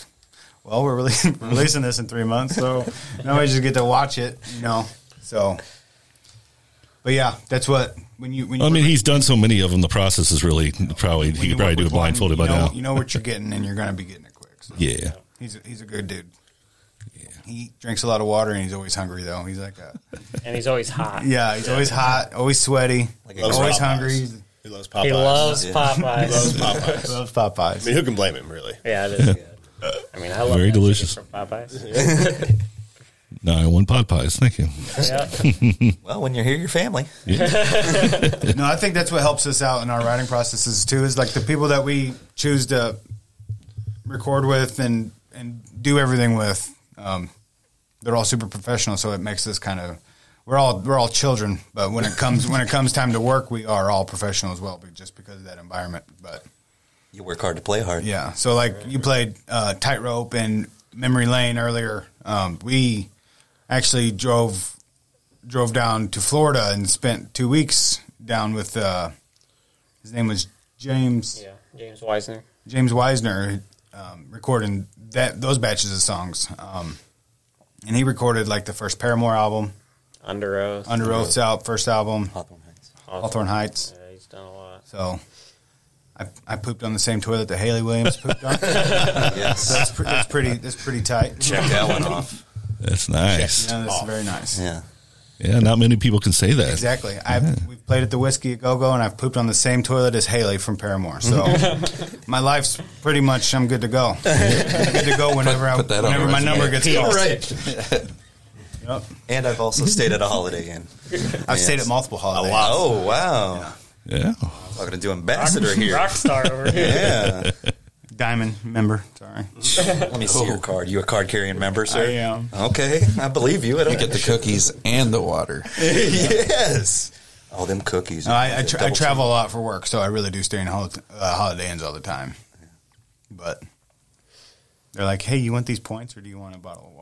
well, we're releasing, <laughs> releasing this in three months, so <laughs> now we just get to watch it, you know. So, but yeah, that's what when you when you I mean, he's done so many of them. The process is really probably he you could probably do it with one, blindfolded by know, now. You know what you're <laughs> getting, and you're going to be getting it quick. So Yeah. he's a, he's a good dude. He drinks a lot of water, and he's always hungry though. He's like a And he's always hot. yeah, he's always hot, always sweaty, Like a always hungry. He's- He loves Popeyes. He loves Yeah. Popeyes. Loves Popeyes. Loves Popeyes. I mean, who can blame him, really? Yeah, it is good. I mean, I love Very that delicious. chicken from Popeyes. Nine one pot pies. Thank you. yeah. Well, when you're here, your family. <laughs> No, I think that's what helps us out in our writing processes too. Is like the people that we choose to record with and and do everything with. Um, they're all super professional, so it makes us kind of we're all we're all children, but when it comes when it comes time to work, we are all professional as well, but just because of that environment. But You work hard to play hard. yeah, so like you played uh, tightrope and memory lane earlier. Um, we actually drove drove down to Florida and spent two weeks down with uh, his name was James Yeah. James Wisner. James Wisner um, recording that those batches of songs. Um, and he recorded like the first Paramore album, Underoath. Under Oath's out first album, Hawthorne Heights. Hawthorne Heights. Yeah, he's done a lot. So I, I pooped on the same toilet that Hayley Williams pooped on. <laughs> Yes. That's, pre- that's pretty. That's pretty tight. Check that one off. That's nice. Yeah, that's very nice. Yeah. Yeah, not many people can say that. Exactly. I've we've played at the Whisky a Go Go, and I've pooped on the same toilet as Hayley from Paramore. So <laughs> my life's pretty much I'm good to go. <laughs> good to go whenever I put whenever my resume. number gets called. Right. Yep. And I've also stayed at a Holiday Inn. <laughs> I've stayed at multiple holidays. Oh, wow. Yeah. Talking to do ambassador here. Rockstar over here. <laughs> Yeah. Diamond member. Sorry. <laughs> Let me see your card. You a card carrying member, sir? I am. Okay, I believe you. I don't get the cookies and the water. yes. All them cookies. No, I, I, tra- I Double travel a lot for work, so I really do stay in hol- uh, Holiday Inns all the time. But They're like, "Hey, you want these points, or do you want a bottle of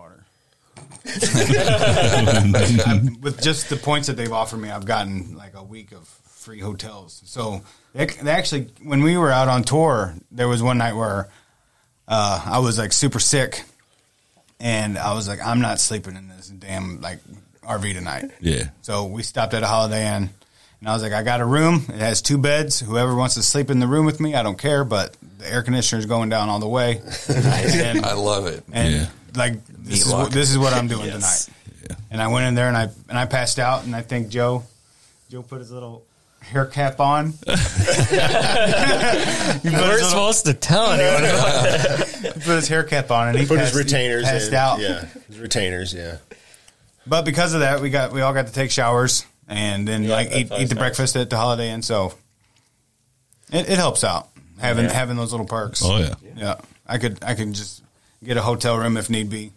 water?" <laughs> I- with just the points that they've offered me, I've gotten like a week of free hotels. So they, they actually, when we were out on tour, there was one night where uh, I was like super sick, and I was like, I'm not sleeping in this damn like RV tonight. Yeah. So we stopped at a Holiday Inn, and I was like, I got a room. It has two beds. Whoever wants to sleep in the room with me, I don't care. But the air conditioner is going down all the way. <laughs> And- I love it. and Yeah. Like this is, what, this is what I'm doing <laughs> Yes. tonight. And I went in there and I and I passed out and I think Joe Joe put his little hair cap on. <laughs> <laughs> He put his We're little- supposed to tell anyone about that. he put his hair cap on and he Put his passed, he retainers passed in. out. Yeah, his retainers. Yeah. But because of that, we got we all got to take showers and then like eat, eat the nice. breakfast at the Holiday Inn. So it, it helps out having Yeah. having those little perks. Oh, yeah. yeah. I could I could just get a hotel room if need be,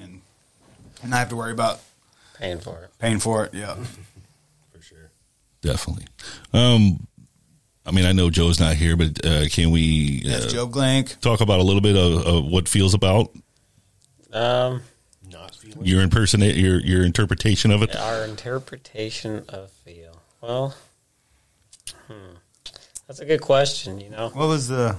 and not have to worry about Paying for it. paying for it. Yeah. <laughs> For sure, definitely. Um, I mean, I know Joe's not here, but uh, can we uh, That's Joe Glenk. talk about a little bit of, of what feels about Um, not feeling. your impersonate your your interpretation of it? our interpretation of feel. Well, hmm. that's a good question. You know, What was the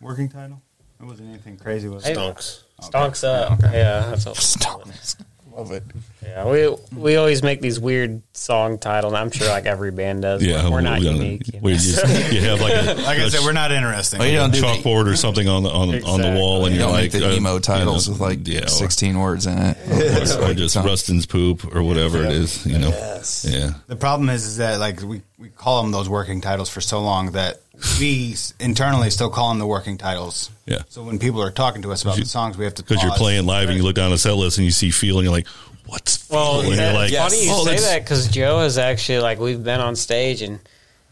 working title? It wasn't anything crazy. Was it? Stonks. Stonks up. Yeah, that's what Stonks. Love it. Yeah, we we always make these weird song titles. I'm sure like every band does. Yeah, we're, we're not we don't- unique. you we know? just- you have like a- <laughs> Like I said, we're not interesting. Oh, you don't do the- chalkboard or something on the on, on the wall, and You you're don't like make the uh, emo you titles know, with like yeah, or- 16 words in it. or, <laughs> or just Rustin's poop or whatever it is, you know. yes. Yeah. The problem is, is that like we, we call them those working titles for so long that we internally still call them the working titles. Yeah. So when people are talking to us about the songs, we have to Because you're playing live and you look down the set list and you see feel and you're like, what's Well, feel? That- you're like, funny you oh, say that because Joe is actually like we've been on stage and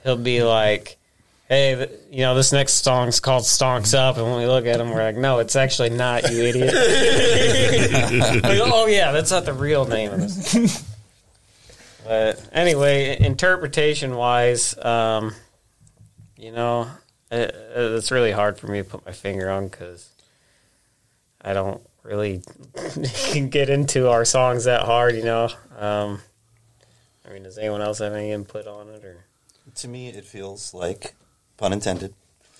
he'll be like, "Hey, you know this next song's called Stonks Up," and when we look at him, we're like, "No, it's actually not, you idiot." <laughs> Like, oh yeah, that's not the real name of this. <laughs> But anyway, interpretation wise, um, you know, it, it's really hard for me to put my finger on because I don't really <laughs> get into our songs that hard, you know. Um, I mean, does anyone else have any input on it, or To me, it feels like, pun intended,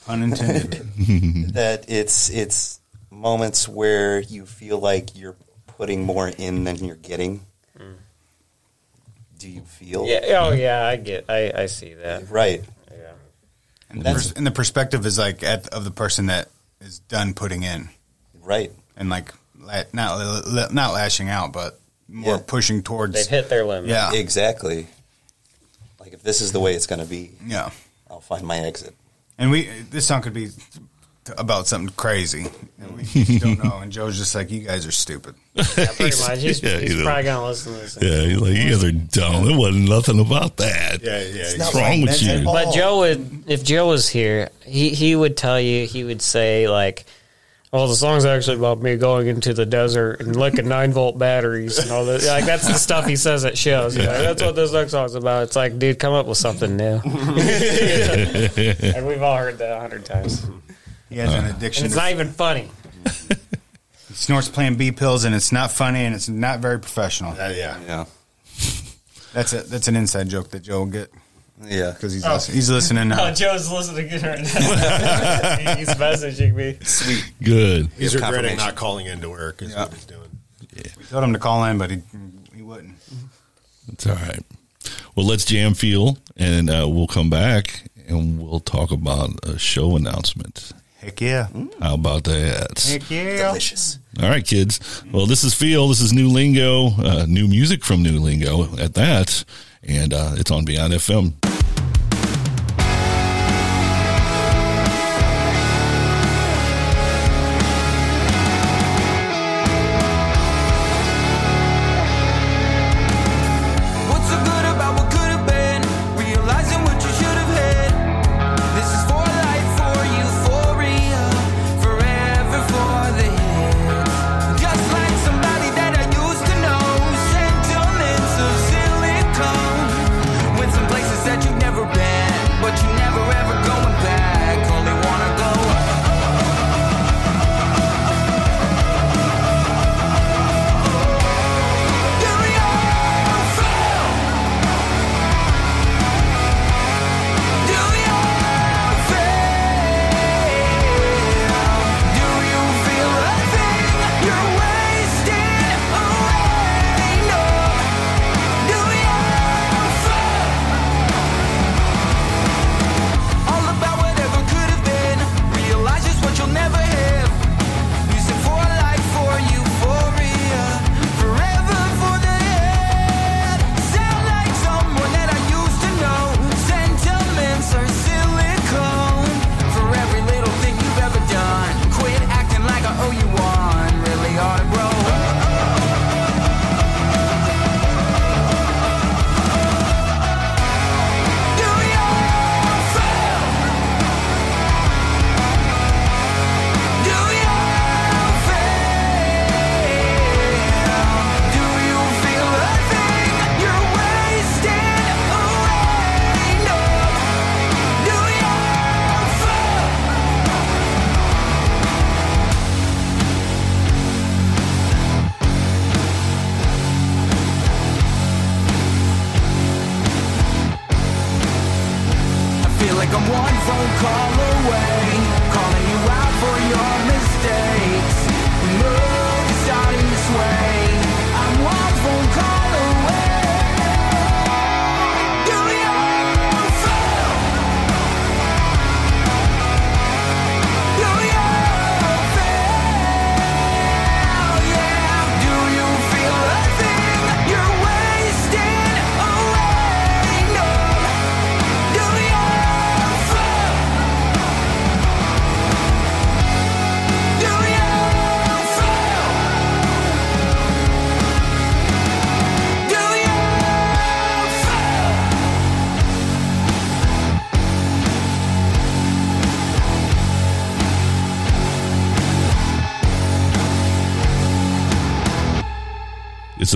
Pun intended. <laughs> that it's it's moments where you feel like you're putting more in than you're getting. Do you feel? yeah? Oh, yeah, I get, I, I see that. Right. Yeah. and, the That's- and the perspective is like at, of the person that is done putting in, Right. and like not not lashing out, but more Yeah. pushing towards. They've hit their limit. Yeah. Exactly. Like if this is the way it's going to be, Yeah. I'll find my exit. And we this song could be t- about something crazy, and we don't <laughs> know. And Joe's just like, "You guys are stupid." Yeah, pretty <laughs> much. He's, Yeah, he's you know. probably gonna listen to this. Yeah, you're like, you guys are dumb. It wasn't nothing about that. Yeah, yeah. What's wrong with you? But Joe would, if Joe was here, he he would tell you, he would say like, "Well, the song's actually about me going into the desert and licking nine volt batteries and all that." Like that's the stuff he says at shows. He's like, that's what this next song's about. It's like, dude, come up with something new. <laughs> and we've all heard that a hundred times. He has an And addiction. it's to- not even funny. <laughs> he snorts Plan B pills, and it's not funny, and it's not very professional. Uh, yeah. Yeah. That's a that's an inside joke that Joe will get Yeah. because he's Oh. listen- he's listening now. Oh, Joe's listening right now. <laughs> he's messaging me. Sweet. Good. He's Give regretting confirmation. not calling into work. Is Yeah. what he's doing. We told him to call in, but he he wouldn't. It's all right. Well, let's jam feel, and uh, we'll come back and we'll talk about a show announcement. Heck yeah! How about that? Heck yeah! Delicious. All right, kids. Well, this is Feel. This is new lingo, uh, new music from New Lingo at that, and uh, it's on Beyond FM.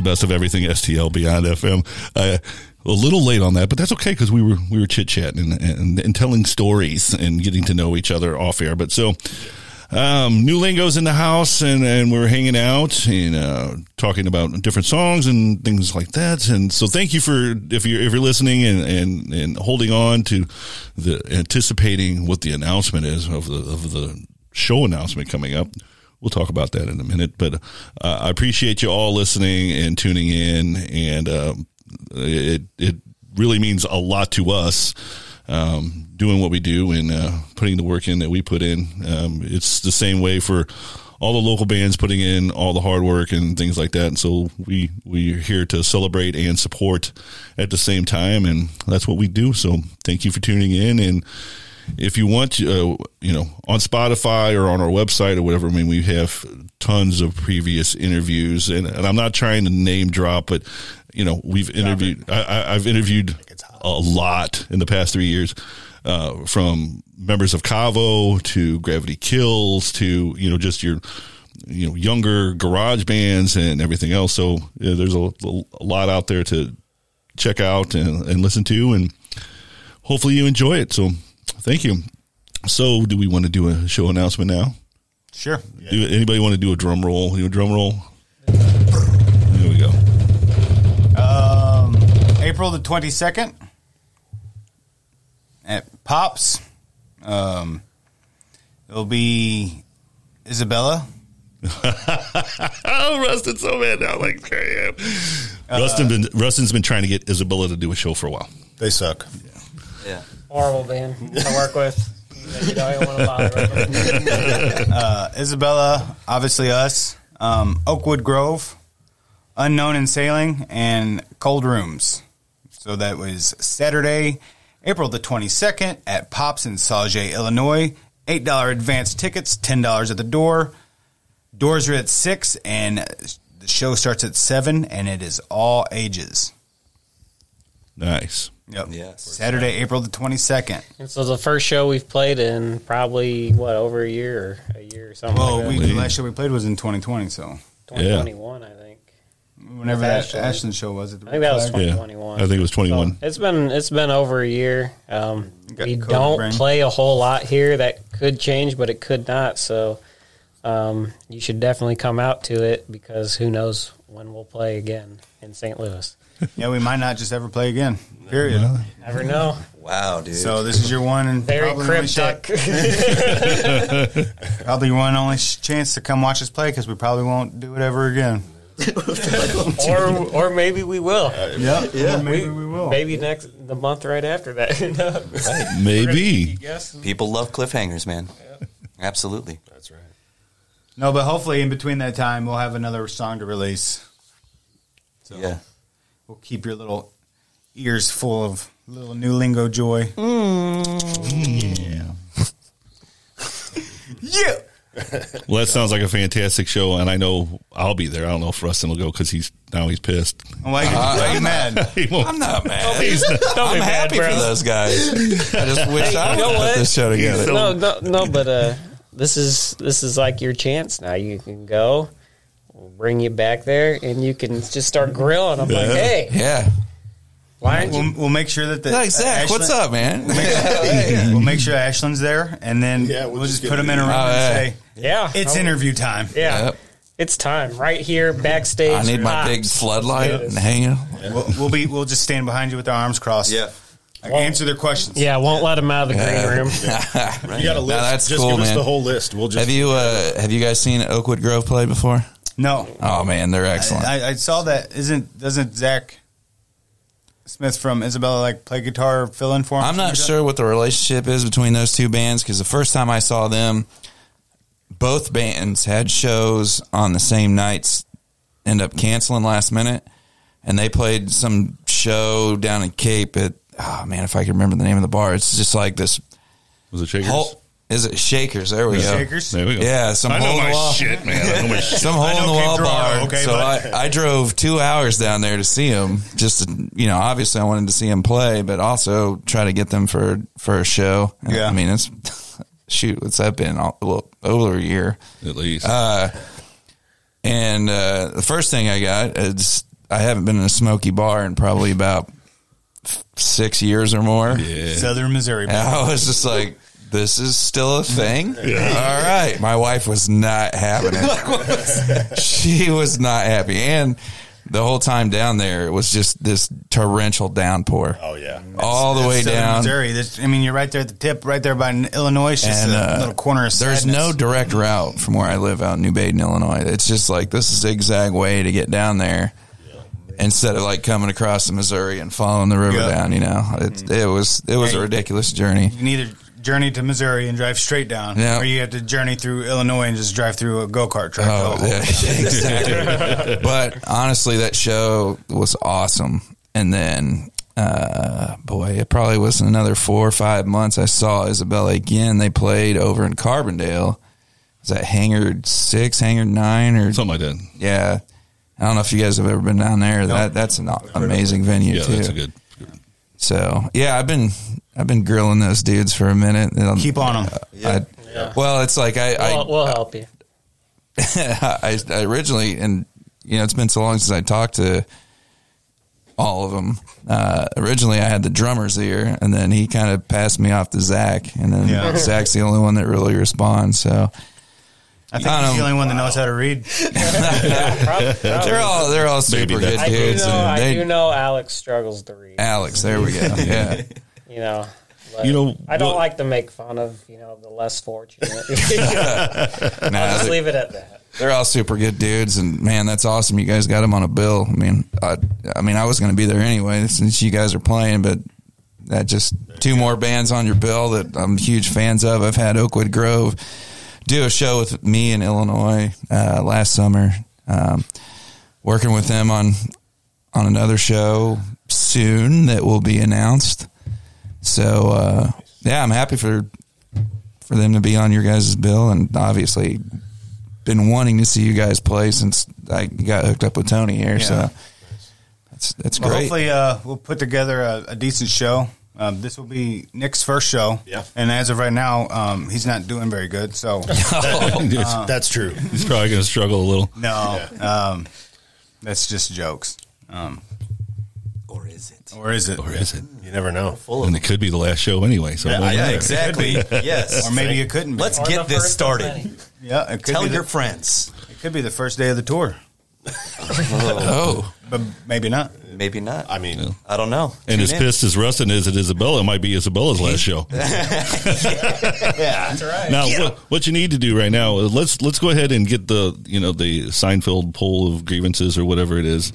The best of everything STL Beyond FM. Uh, a little late on that, but that's okay because we were we were chit chatting and, and, and telling stories and getting to know each other off air. But so um, new lingo's in the house and, and we're hanging out and uh, talking about different songs and things like that. And so thank you for if you're if you're listening and, and, and holding on to the anticipating what the announcement is of the of the show announcement coming up. We'll talk about that in a minute, but uh, I appreciate you all listening and tuning in, and um, it it really means a lot to us um, doing what we do and uh, putting the work in that we put in. Um, it's the same way for all the local bands putting in all the hard work and things like that. And so we we're here to celebrate and support at the same time, and that's what we do. So thank you for tuning in and if you want to, uh, you know, on Spotify or on our website or whatever, I mean, we have tons of previous interviews, and, and I'm not trying to name drop, but you know, we've interviewed. I, I've interviewed a lot in the past three years, uh, from members of Cavo to Gravity Kills to you know just your you know younger garage bands and everything else. So yeah, there's a, a lot out there to check out and, and listen to, and hopefully you enjoy it. So thank you. So, do we want to do a show announcement now? Sure. Do anybody want to do a drum roll? You know, drum roll. There we go. Um, April the twenty second at Pops. Um, it'll be Isabella. <laughs> oh, Rustin's so mad now. Like I am. Rustin been Rustin's been trying to get Isabella to do a show for a while. They suck. Yeah. Horrible band to work with. You don't want to bother. uh, Isabella, obviously us. Um, Oakwood Grove, Unknown in Sailing, and Cold Rooms. So that was Saturday, April the 22nd at Pops in Sauget, Illinois. $8 advance tickets, $10 at the door. Doors are at 6, and the show starts at 7, and it is all ages. Nice. Yep. Yes. Saturday, April the 22nd. And so the first show we've played in probably what over a year or a year or something. Well, like we, the last show we played was in 2020, so. 2021, I think. Whenever that Ashland. Ashland show was. At the I think that was Flag? 2021. I think it was 21. So it's been it's been over a year. Um, we don't brain. play a whole lot here. That could change, but it could not. So um, you should definitely come out to it because who knows when we'll play again in St. Louis. Yeah, we might not just ever play again. Period. Never know. Wow, dude. So this is your one and Very probably only cryptic. shot- <laughs> probably one only chance to come watch us play because we probably won't do it ever again. <laughs> or or maybe we will. Yeah, yeah. maybe we will. Maybe next the month right after that. <laughs> Who knows? Maybe. Yes. People love cliffhangers, man. Absolutely. That's right. No, but hopefully in between that time we'll have another song to release. So Yeah. We'll keep your little ears full of little new lingo joy. Yeah. Yeah. Well, that sounds like a fantastic show, and I know I'll be there. I don't know if Rustin will go because he's now he's pissed. Why you, why you mad? <laughs> He won't- I'm not mad. He's Don't I'm mad, happy bro. for those guys. I just wish I you know would what? put this show together. No, no, no. But uh, this is this is like your chance now. You can go. We'll bring you back there, and you can just start grilling. I'm like, hey, Yeah. why aren't you? We'll, we'll make sure that the Like Zach, what's up, man? <laughs> We'll make sure Ashland's there, and then Yeah, we'll, we'll just just put get them in a it. room Oh, and yeah. say, Yeah, "It's Oh, interview time." Yeah, Yep. it's time right here backstage. I need my Pops. big floodlight and hanging. We'll, we'll be we'll just stand behind you with our arms crossed. Yeah. Like, answer their questions. Yeah, won't let them out of the green room. <laughs> You got a list. No, that's just cool, give us the whole list. We'll just Have you uh, have you guys seen Oakwood Grove play before? No, Oh man, they're excellent. I, I saw that. Isn't doesn't Zach Smith from Isabella like play guitar or fill in for him? I'm not sure what the relationship is between those two bands because the first time I saw them, both bands had shows on the same nights, end up canceling last minute, and they played some show down in Cape at oh man, if I can remember the name of the bar, it's just like this. Was it Shakers? Hole, is it Shakers? There we go. Shakers? There we go. Yeah, some I know hole in my the wall. shit, man. I know my <laughs> shit. Some hole I in know the Cape wall Girardeau, bar. okay, so but- I, I drove two hours down there to see him. Just to, you know, obviously I wanted to see him play, but also try to get them for for a show. Yeah. I mean it's <laughs> shoot, what's that been? All, well, over a year. At least. Uh, and uh, the first thing I got is I haven't been in a smoky bar in probably about f- six years or more. Southern Missouri. And I was just like, this is still a thing. <laughs> All right. My wife was not having it. <laughs> she was not happy. And the whole time down there, it was just this torrential downpour. Oh yeah, all the way Southern down. Missouri. This, I mean, you're right there at the tip, right there by Illinois. It's just And, a uh, little corner of There's sadness. no direct route from where I live out in New Baden, Illinois. It's just like this zigzag way to get down there instead of like coming across the Missouri and following the river Yeah. down. You know, it, it was it was a ridiculous journey. You can either journey to Missouri and drive straight down, Yeah. or you have to journey through Illinois and just drive through a go kart track. Oh, yeah, <laughs> exactly. but honestly, that show was awesome. And then, uh, boy, it probably was another four or five months. I saw Isabella again. They played over in Carbondale. Was that Hangar Six, Hangar Nine, or something like that? Yeah, I don't know if you guys have ever been down there. That that's an amazing venue Yeah, too. that's a good. So yeah, I've been I've been grilling those dudes for a minute. Keep on 'em. I, Well, it's like I, I We'll, we'll help you. <laughs> I, I originally, and you know, it's been so long since I talked to all of them. Uh, originally, I had the drummer's ear, and then he kind of passed me off to Zach, and then Yeah. <laughs> Zach's the only one that really responds. So I think he's the only one that knows how to read. <laughs> they're all they're all super Maybe good I do know. and I do know Alex struggles to read. Alex. There we go. Yeah. You know. but You know, I don't what- like to make fun of you know the less fortunate. <laughs> <laughs> Nah, I'll just they- leave it at that. They're all super good dudes, and man, that's awesome. You guys got them on a bill. I mean, I, I mean, I was going to be there anyway since you guys are playing, but that just two more bands on your bill that I'm huge fans of. I've had Oakwood Grove do a show with me in Illinois uh, last summer. Um, working with them on on another show soon that will be announced. So uh, yeah, I'm happy for for them to be on your guys' bill, and obviously been wanting to see you guys play since I got hooked up with Tony here. Yeah. So that's that's Well, great. hopefully, uh, we'll put together a, a decent show. Um, this will be Nick's first show. Yeah. And as of right now, um, he's not doing very good. So <laughs> Yes, That's true. He's probably going to struggle a little. no, um, that's just jokes. Um, Or is it? or is it? Or is it? You never know. Full of And it could be the last show anyway. So it won't Yeah, exactly. yes. Or maybe it couldn't be. Let's Or get this started. yeah, it could Tell be your the, friends. it could be the first day of the tour, <laughs> oh, but maybe not. Maybe not. I mean, I don't know. And Tune as in. pissed as Rustin is at Isabella, it might be Isabella's last show. <laughs> yeah. That's right. Now, what, what you need to do right now, let's let's go ahead and get the you know the Seinfeld poll of grievances or whatever it is.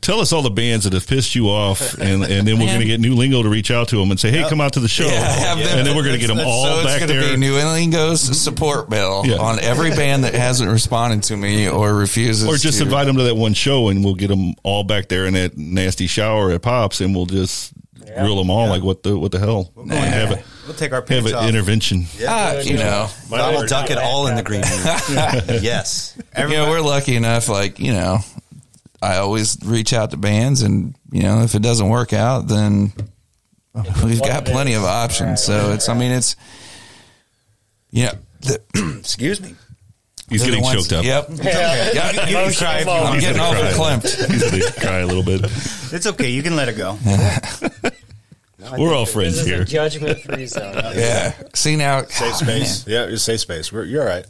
Tell us all the bands that have pissed you off, <laughs> and, and then we're going to get New Lingo to reach out to them and say, "Hey, come out to the show," Yeah, have them- and then we're going to get them all so back it's there. be New Lingo's support bill Yeah. on every band that hasn't responded to me or refuses, or just to. invite them to that one show, and we'll get them all back there in that nasty shower at Pops, and we'll just grill them all like what the what the hell? go And in have there. a We'll take our have an off. intervention. Ah, you know, Donald Duck it all in the green room. <laughs> yes. you know, we're lucky enough. Like you know, I always reach out to bands, and you know, if it doesn't work out, then <laughs> we've got plenty is. of options. Right, so right, it's, I mean, it's, you know, the, <clears throat> excuse me. He's They're getting ones- choked up. Yep. <laughs> Yeah. Yeah, you can Emotional cry if you moment. want. I'm getting gonna over cry. He's going to cry a little bit. <laughs> It's okay. You can let it go. We're all friends This is here. a judgment free zone. Yeah. See now, safe space. Yeah, it's safe space. We're, you're all right.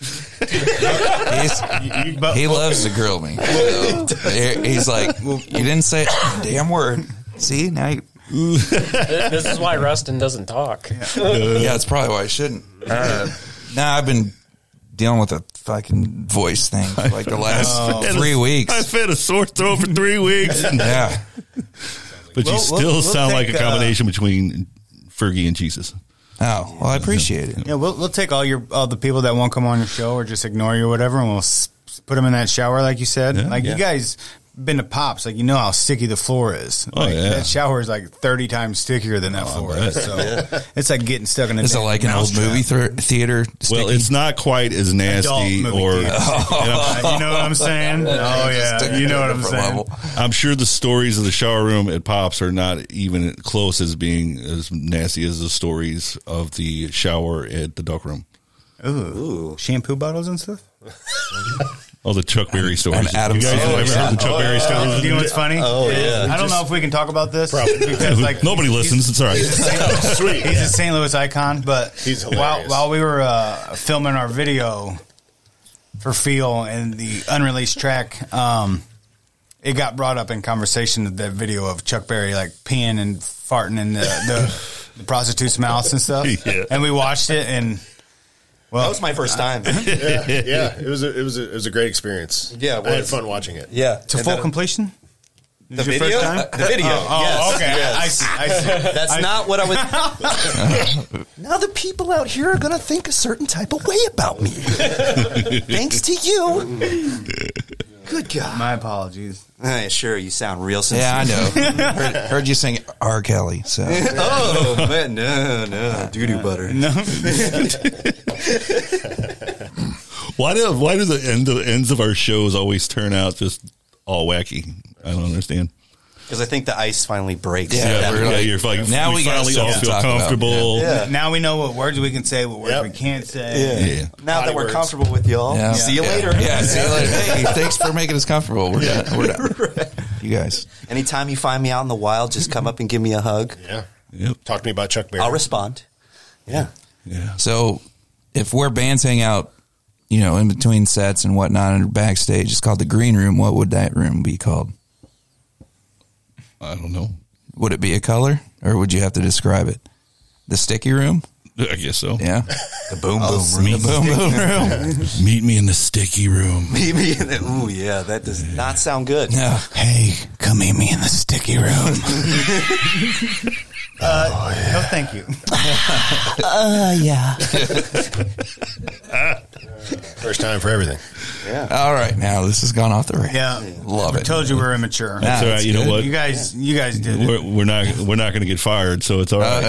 He's, he loves to grill me. <laughs> So, he's like, you didn't say a damn word. See now, you, <laughs> this is why Rustin doesn't talk. yeah, that's probably why I shouldn't. Uh, now I've been dealing with a fucking voice thing for like the last Oh. three weeks. I've had a sore throat for three weeks. <laughs> Yeah, But you We'll- still we'll- we'll sound like a take, uh, combination between Fergie and Jesus. Oh well, I appreciate it. Yeah, we'll we'll take all your all the people that won't come on your show or just ignore you or whatever, and we'll s- put them in that shower like you said. Yeah. like Yeah. you guys been to pops, like you know how sticky the floor is. Oh, Like, yeah. that shower is like thirty times stickier than that oh, floor is. So it's like getting stuck in a. Is it like an old movie th- theater? Well, it's not quite as nasty, or theater. <laughs> <laughs> you know what I'm saying? Oh yeah, you know what I'm saying. level. I'm sure the stories of the shower room at Pops are not even close as being as nasty as the stories of the shower at the duck room. Ooh. shampoo bottles and stuff. <laughs> Oh, the Chuck Berry stories. and Adam you guys Sandler. ever heard the Chuck Oh, Berry yeah. stories? Do you know what's funny? Oh, yeah. I don't know if we can talk about this because like <laughs> Nobody he's- listens. It's all right. He's a St. <laughs> Sweet. He's a St. Louis icon, but He's while while we were uh, filming our video for Feel and the unreleased track, um, it got brought up in conversation of that video of Chuck Berry like peeing and farting in the, the, the prostitute's mouths and stuff. <laughs> Yeah. And we watched it and well, That was my first time. <laughs> yeah, yeah. It was a, it was a, it was a great experience. Yeah, it I had was. fun watching it. Yeah. to And full that- completion. The This your video? first time? Uh, the video. Oh, oh, yes, okay. yes. I see. I see. <laughs> That's I- not what I was. <laughs> now the people out here are going to think a certain type of way about me. Thanks to you. Good God. My apologies. Hey, sure, you sound real sincere. Yeah, I know. <laughs> heard, heard you sing R. Kelly. So <laughs> oh, man, no, no. Doo doo uh, butter. No. <laughs> Why do why do the end the ends of our shows always turn out just all wacky? I don't understand. Because I think the ice finally breaks. Yeah, at we're. Yeah, you're like Now we, we finally all feel comfortable. Yeah. Now we know what words we can say, what words Yep. we can't say. Yeah. Yeah. Now Body that we're words. comfortable with y'all, Yeah. see you Yeah. later. Yeah, see you later. <laughs> Hey, thanks for making us comfortable. We're done. We're done. <laughs> You guys. Anytime you find me out in the wild, just come up and give me a hug. Yeah. Yep. Talk to me about Chuck Berry. I'll respond. Yeah. Yeah. So, if where bands hang out, you know, in between sets and whatnot, and backstage, it's called the green room. What would that room be called? I don't know. Would it be a color, or would you have to describe it? The sticky room. I guess so. Yeah. The boom boom room. The boom boom room. <laughs> Meet me in the sticky room. Maybe. in the- Ooh, yeah, that does not sound good. No. Hey, come meet me in the sticky room. <laughs> uh, no, thank you. <laughs> Uh, yeah. First time for everything. Yeah. All right, now this has gone off the rails. Yeah, Love I it. told you we're immature. That's all right. You know what? You guys, you guys did it. We're, we're not we're not going to get fired, so it's all right.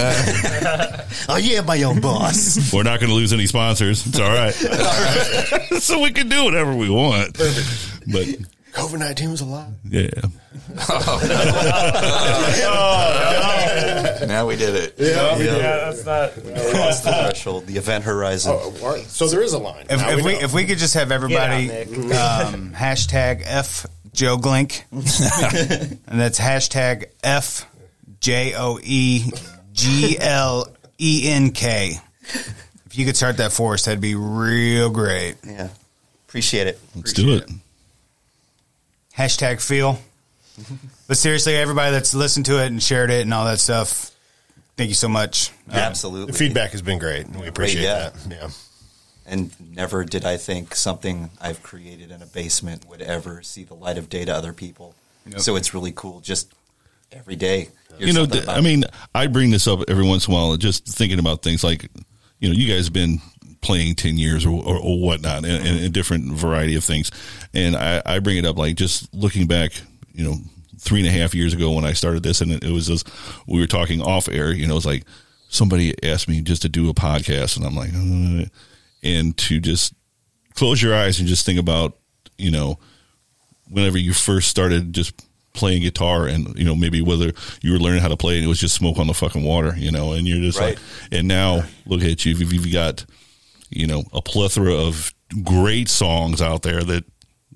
Oh, yeah, my own <laughs> boss. we're not going to lose any sponsors. It's all right. <laughs> <laughs> so we can do whatever we want. But COVID nineteen was a lie. yeah, Now we did it. Yeah. that's not. Across the threshold, the event horizon. Oh, all right. So there is a line. If, if we know. if we could just have everybody Get um, hashtag F Joe Glenk, and that's hashtag F J O E G L E N K. If you could start that for us, that'd be real great. Yeah. Appreciate it. let's do it. Hashtag feel. But seriously, everybody that's listened to it and shared it and all that stuff, thank you so much. Uh, Absolutely. the feedback has been great. and We appreciate yeah. that. Yeah. And never did I think something I've created in a basement would ever see the light of day to other people. So it's really cool. Just every day. you know, th- I mean, I bring this up every once in a while, just thinking about things like, you know, you guys have been playing 10 years or, or, or whatnot and, and a different variety of things. And I, I bring it up like just looking back, you know, three and a half years ago when I started this and it, it was just, we were talking off air, you know, it's like somebody asked me just to do a podcast and I'm like, uh, and to just close your eyes and just think about, you know, whenever you first started just playing guitar and you know maybe whether you were learning how to play and it was just smoke on the fucking water you know and you're just Right. like and now look at you you've, you've got you know a plethora of great songs out there that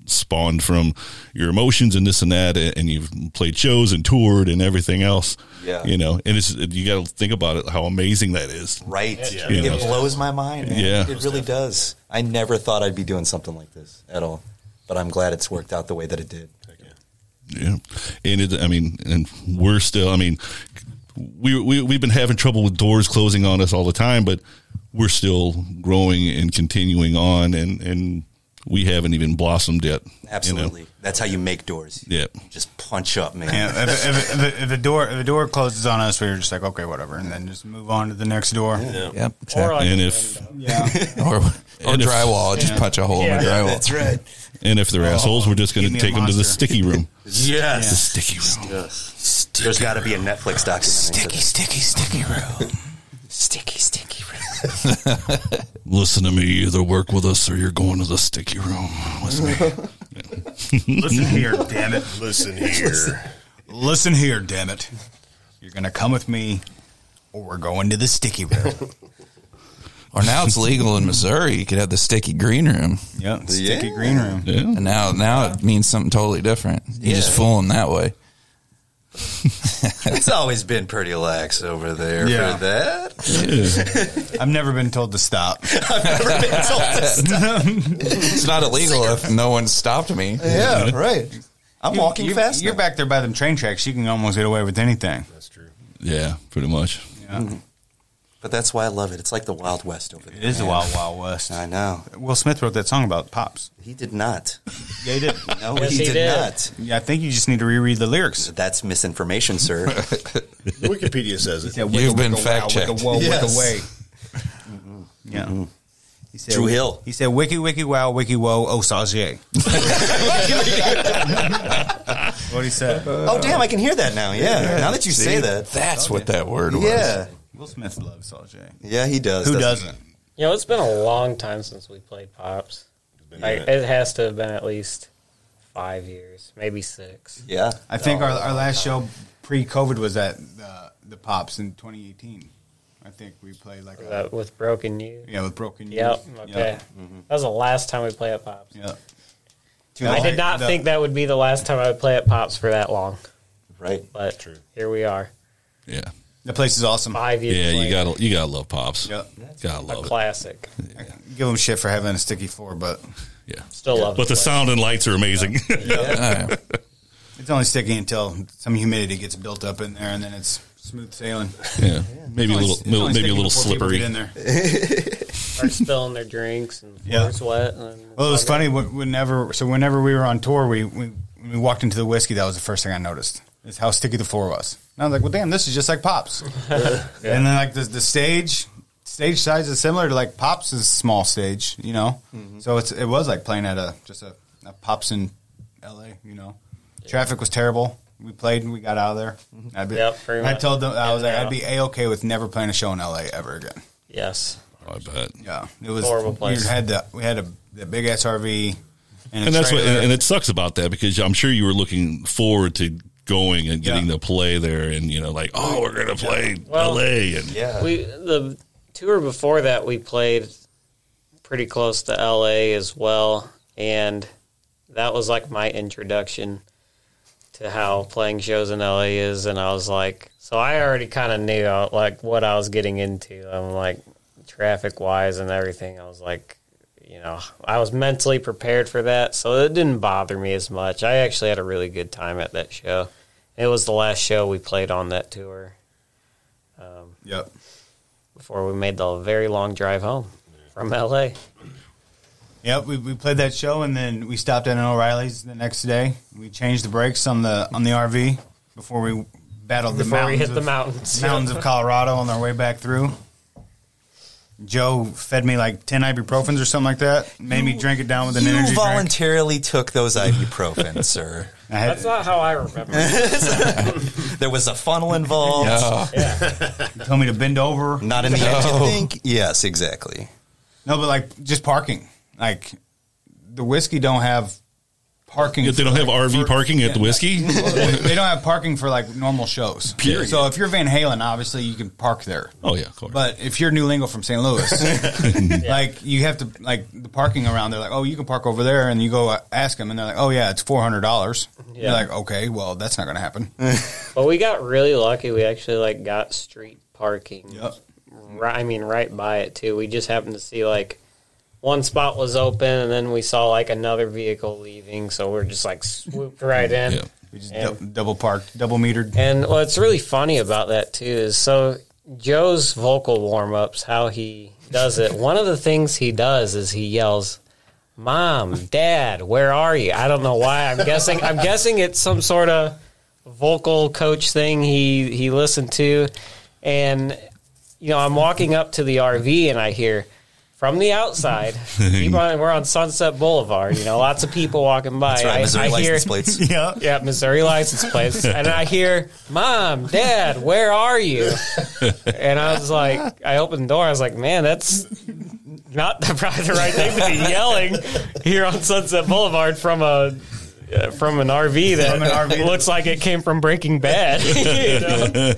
spawned from your emotions and this and that and you've played shows and toured and everything else Yeah. you know and it's you got to think about it how amazing that is Right. Yeah. It know. blows my mind. Man. Yeah. It really does. I never thought I'd be doing something like this at all. But I'm glad it's worked out the way that it did. Yeah, and it, I mean, and we're still. I mean, we we we've been having trouble with doors closing on us all the time, but we're still growing and continuing on, and and we haven't even blossomed yet. you know? Absolutely. That's how you make doors. Yeah. Just punch up, man. Yeah, if, if, if, if a door if a door closes on us, we're just like, okay, whatever, and then just move on to the next door. Yep. Or like, And if Yeah, <laughs> Or, or And if- drywall. Just punch a hole in the drywall. That's right. <laughs> and if they're oh, assholes, we're just going to take them to the sticky room. <laughs> Yes. The sticky room. Yes. There's got to be a Netflix documentary. sticky, sticky sticky room. <laughs> sticky, sticky. Room. <laughs> Listen to me. Either work with us or you're going to the sticky room. Listen to me. Listen here, damn it. Listen here. Listen here, damn it. You're gonna come with me, or we're going to the sticky room. Or now it's legal in Missouri. You could have the sticky green room. Yeah, sticky green room. Yeah. And now, now it means something totally different. You just Yeah. fool them that way. It's always been pretty lax over there Yeah. for that. I've never been told to stop. <laughs> I've never been told to stop. It's not illegal if no one stopped me. Yeah, right. I'm You- walking you- fast. You're back there by them train tracks. You can almost get away with anything. That's true. Yeah, pretty much. Yeah. But that's why I love it. It's like the Wild West over there. It is the. Wild Wild West. I know. Will Smith wrote that song about pops. He did not. Yeah, he did. <laughs> No, Yes, he, he did, did. not. Yeah, I think you just need to reread the lyrics. That's misinformation, sir. <laughs> Wikipedia says it. He said, You've been fact-checked. wicka, whoa, Yes. wicka, way. Mm-hmm. Yeah. Mm-hmm. He said, Drew Hill. He said, "Wiki, wiki, wow, wiki, whoa, oh, Sauget." <laughs> what he said. oh, damn! I can hear that now. Yeah. Now that you say that. That's what that word was. Yeah. Will Smith loves Sauget. Yeah, he does. Who doesn't doesn't? You know, it's been a long time since we played Pops. Like, it has to have been at least five years, maybe six. Yeah. I think our, our last show pre-COVID was at the, the Pops in 2018. I think we played like a, Uh, with Broken You. yeah with Broken Youth. Yep. Okay. Yep. That was the last time we played at Pops. Yeah. I did not think that would be the last time I would play at Pops for that long, Right. but here we are. Yeah. The place is awesome. Five years. Yeah, you later. gotta you gotta love pops. Yep. Gotta a love it. classic. Give them shit for having a sticky floor, but Yeah. Still love But the place. sound and lights are amazing. Yeah. <laughs> it's only sticky until some humidity gets built up in there, and then it's smooth sailing. yeah. Maybe a It's only- little it's only maybe a sticky little before people slippery. get in there. <laughs> Start spilling their drinks and the Yeah. floor's wet. And Well, it was funny. when- Whenever so, whenever we were on tour, we, we when we walked into the Whisky. That was the first thing I noticed is how sticky the floor was. And I was like, "Well, damn, this is just like Pops." <laughs> And then like the the stage stage size is similar to like Pops' small stage, you know. Mm-hmm. So it's it was like playing at a just a, a Pops in L.A. You know, traffic was terrible. We played and we got out of there. Mm-hmm. I'd be, Yep, pretty I told them I was In like, and I'd be a okay with never playing a show in L.A. ever again. Yes. Oh, I bet. Yeah, it was Horrible place. We had the we had a the big SRV, and, And that's what trailer. and it sucks about that because I'm sure you were looking forward to going and getting Yeah. to play there and you know like oh we're gonna play Well, LA and Yeah. We the tour before that we played pretty close to LA as well, and that was like my introduction to how playing shows in LA is. And I was like, so I already kind of knew uh, like what I was getting into. I'm like traffic wise and everything. I was like, you know, I was mentally prepared for that, so it didn't bother me as much. I actually had a really good time at that show. It was the last show we played on that tour um, Yep. before we made the very long drive home from LA. Yep, we, we played that show and then we stopped at an O'Reilly's the next day. We changed the brakes on the on the RV before we battled the mountains. Before we mountains hit the of- mountains. mountains of Colorado on our way back through. Joe fed me like ten ibuprofens or something like that. Made me drink it down with an You energy drink. voluntarily took those ibuprofen, <laughs> sir. I had, That's not how I remember. it. <laughs> There was a funnel involved. Yeah. he told me to bend over. Not in the end, you think? Yes, exactly. No, but like just parking. Like the Whisky don't have parking. Yet they don't have like, RV for- parking at the Whisky. they don't have parking for like normal shows. Period. So if you're Van Halen, obviously you can park there. oh yeah, of course. But if you're New Lingo from St. Louis, <laughs> <laughs> like you have to like the parking around. They're like, oh, you can park over there, and you go uh, ask them, and they're like, oh yeah, it's four hundred dollars. Yeah. You're like, okay, well that's not going to happen. <laughs> but we got really lucky. We actually like got street parking. Yep. Right, I mean, right by it too. We just happened to see like one spot was open, and then we saw like another vehicle leaving, so we're just like swooped right in. Yeah. We just And- dou- double parked, double metered. And what's really funny about that too is so Joe's vocal warm ups, how he does it. <laughs> One of the things he does is he yells, "Mom, Dad, where are you?" I don't know why. I'm guessing. I'm guessing it's some sort of vocal coach thing he he listened to, and you know I'm walking up to the RV and I hear. From the outside, <laughs> on, we're on Sunset Boulevard. You know, lots of people walking by. That's right, I- Missouri I hear- license plates. <laughs> yeah. yeah, Missouri license plates. <laughs> and I hear, Mom, Dad, where are you? And I was like, I opened the door. I was like, man, that's not the, probably the right thing to be yelling here on Sunset Boulevard from a. uh, From an RV that From an RV. looks like it came from Breaking Bad. you know?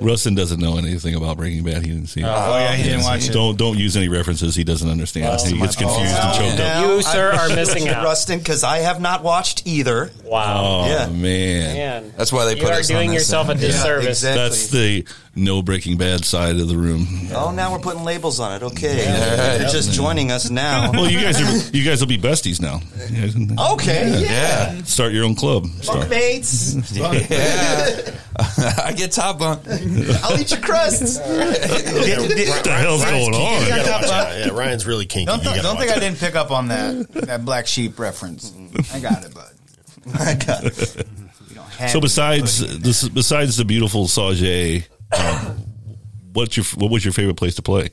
Rustin doesn't know anything about Breaking Bad. He didn't see it. Oh, yeah, he didn't watch it. Don't don't use any references he doesn't understand. he gets confused and choked up. You, sir, are missing out. Rustin, because I have not watched either. Wow. Oh Yeah. man. Man, That's why they you put are us on doing this yourself a thing. disservice. exactly. That's the no Breaking Bad side of the room. Oh, now we're putting labels on it. Okay, Yeah. you're just joining us now. <laughs> Well, you guys are you guys will be besties now. Okay, yeah. Yeah. Start your own club. Start. Mates, <laughs> Yeah. <laughs> I get top bunk. I'll eat your crusts. What the hell's going on? You gotta watch out. Yeah, Ryan's really kinky. Don't, th- don't watch think I didn't pick up on that that black sheep reference. I got it, bud. I got it. You don't have So besides this, besides the beautiful Sauget, um, <coughs> what's your what was your favorite place to play?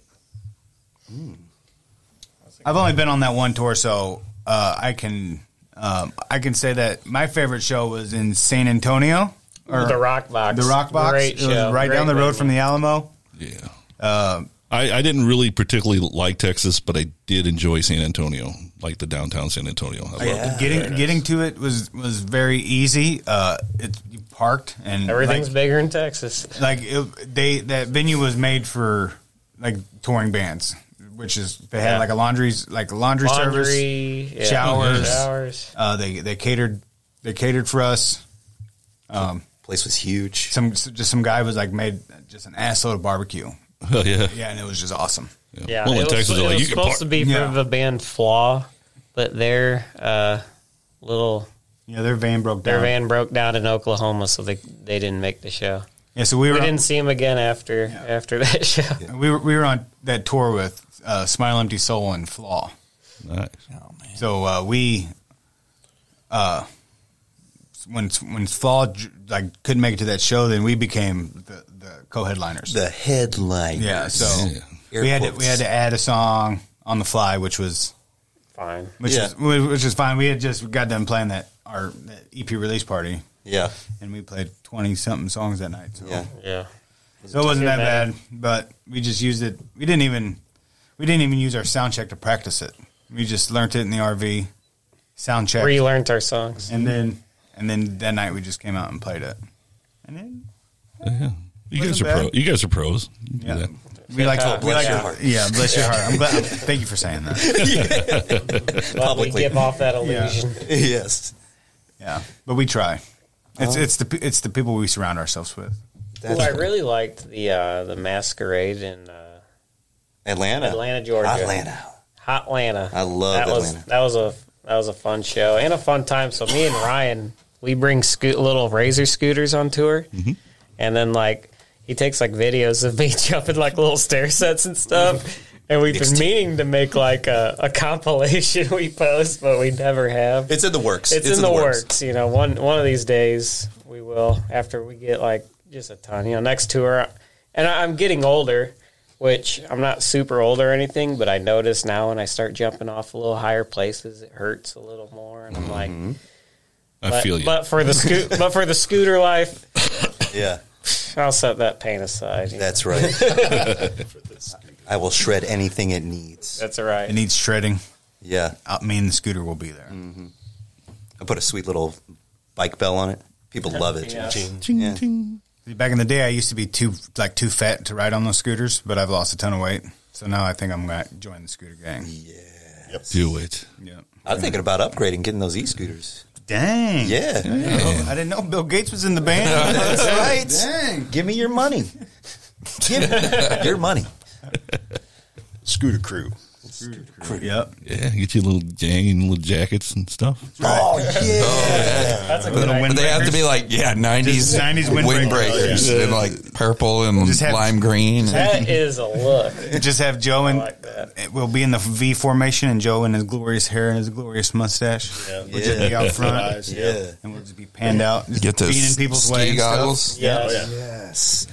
I've only been on that one tour, so uh, I can um, I can say that my favorite show was in San Antonio. or The Rock Box. The Rock Box. Great it was show. right Great down the road venue. from the Alamo. Yeah. Uh, I, I didn't really particularly like Texas, but I did enjoy San Antonio, like the downtown San Antonio. I loved it. getting getting to it was was very easy. Uh, it you parked and Everything's like, bigger in Texas. like it, they that venue was made for like touring bands, which is they had Yeah. like a laundry's like laundry, Laundry, service, yeah. showers, Showers. Uh, they they catered they catered for us. Um, Place was huge. some just some guy was like made just an assload of barbecue. <laughs> Oh yeah. Yeah, and it was just awesome. Yeah, Well, in it was, Texas, it they're like, was you can supposed park- to be for Yeah. the band Flaw, but their uh, little Yeah, their van broke down. their van broke down in Oklahoma, so they they didn't make the show. Yeah, so we We, were didn't see him again after after <laughs> that show. we were we were on that tour with uh, Smile Empty Soul and Flaw. Nice. So uh, we, uh, when when Flaw like couldn't make it to that show, then we became the, the co-headliners. The headline. yeah, so Yeah. we had to we had to add a song on the fly, which was Fine. which Yeah. was which was fine. We had just got done playing that our EP release party, Yeah. and we played twenty something songs that night. So. Yeah. Yeah. So it wasn't that bad. bad, but we just used it. We didn't even we didn't even use our sound check to practice it. We just learned it in the RV, sound check, Relearned our songs. and then and then that night we just came out and played it. And then Yeah. You guys are Wasn't pro. You guys are pros. You yeah, that. we like Yeah, to we bless like your heart. Yeah, bless your heart. I'm glad. Thank you for saying that. <laughs> But we Publicly. give off that illusion. yes. Yeah, but we try. It's it's the pe- it's the people we surround ourselves with. Ooh, I really liked the uh, the masquerade in uh, Atlanta. Atlanta, Georgia. Atlanta. Hot Atlanta. I love that was Atlanta. that was a that was a fun show and a fun time. So me and Ryan, we bring scoot, little razor scooters on tour, Mm-hmm. and then like he takes like videos of me <laughs> jumping like little stair sets and stuff. And we've been meaning to make like a, a compilation <laughs> we post, but we never have. It's in the works. It's, in, the, works. You know, one one of these days we will after we get like just a ton. You know, next tour, and I- I'm getting older, which I'm not super old or anything, but I notice now when I start jumping off a little higher places, it hurts a little more, and I'm mm-hmm. like, I but, feel you. But for the scoot, <laughs> but for the scooter life, Yeah. I'll set that pain aside. you know. That's right. <laughs> I will shred anything it needs. That's all right. It needs shredding. Yeah. Uh, me and the scooter will be there. I put a sweet little bike bell on it. People love it. Yeah. Yeah. See, Back in the day, I used to be too like too fat to ride on those scooters, but I've lost a ton of weight. So now I think I'm going to join the scooter gang. Yeah. Do it. Yeah. I'm thinking about upgrading, getting those e-scooters. Dang. Yeah. I didn't know Bill Gates was in the band. <laughs> That's right. Dang. Give me your money. <laughs> Give me your money. <laughs> Scooter crew. Yep. Yeah, get you a little gang and little jackets and stuff. Oh yeah. Oh, That's a But, good idea. but they have to be like yeah, nineties 90s windbreakers. windbreakers and like purple and Just have- lime green. That is a look. Just have Joe and like that. we'll be in the V formation, and Joe in his glorious hair and his glorious mustache. We'll just be out front, Yeah. and we'll just be panned out, just Get those being in people's ski way. and stuff. goggles. Yes. Oh, yes.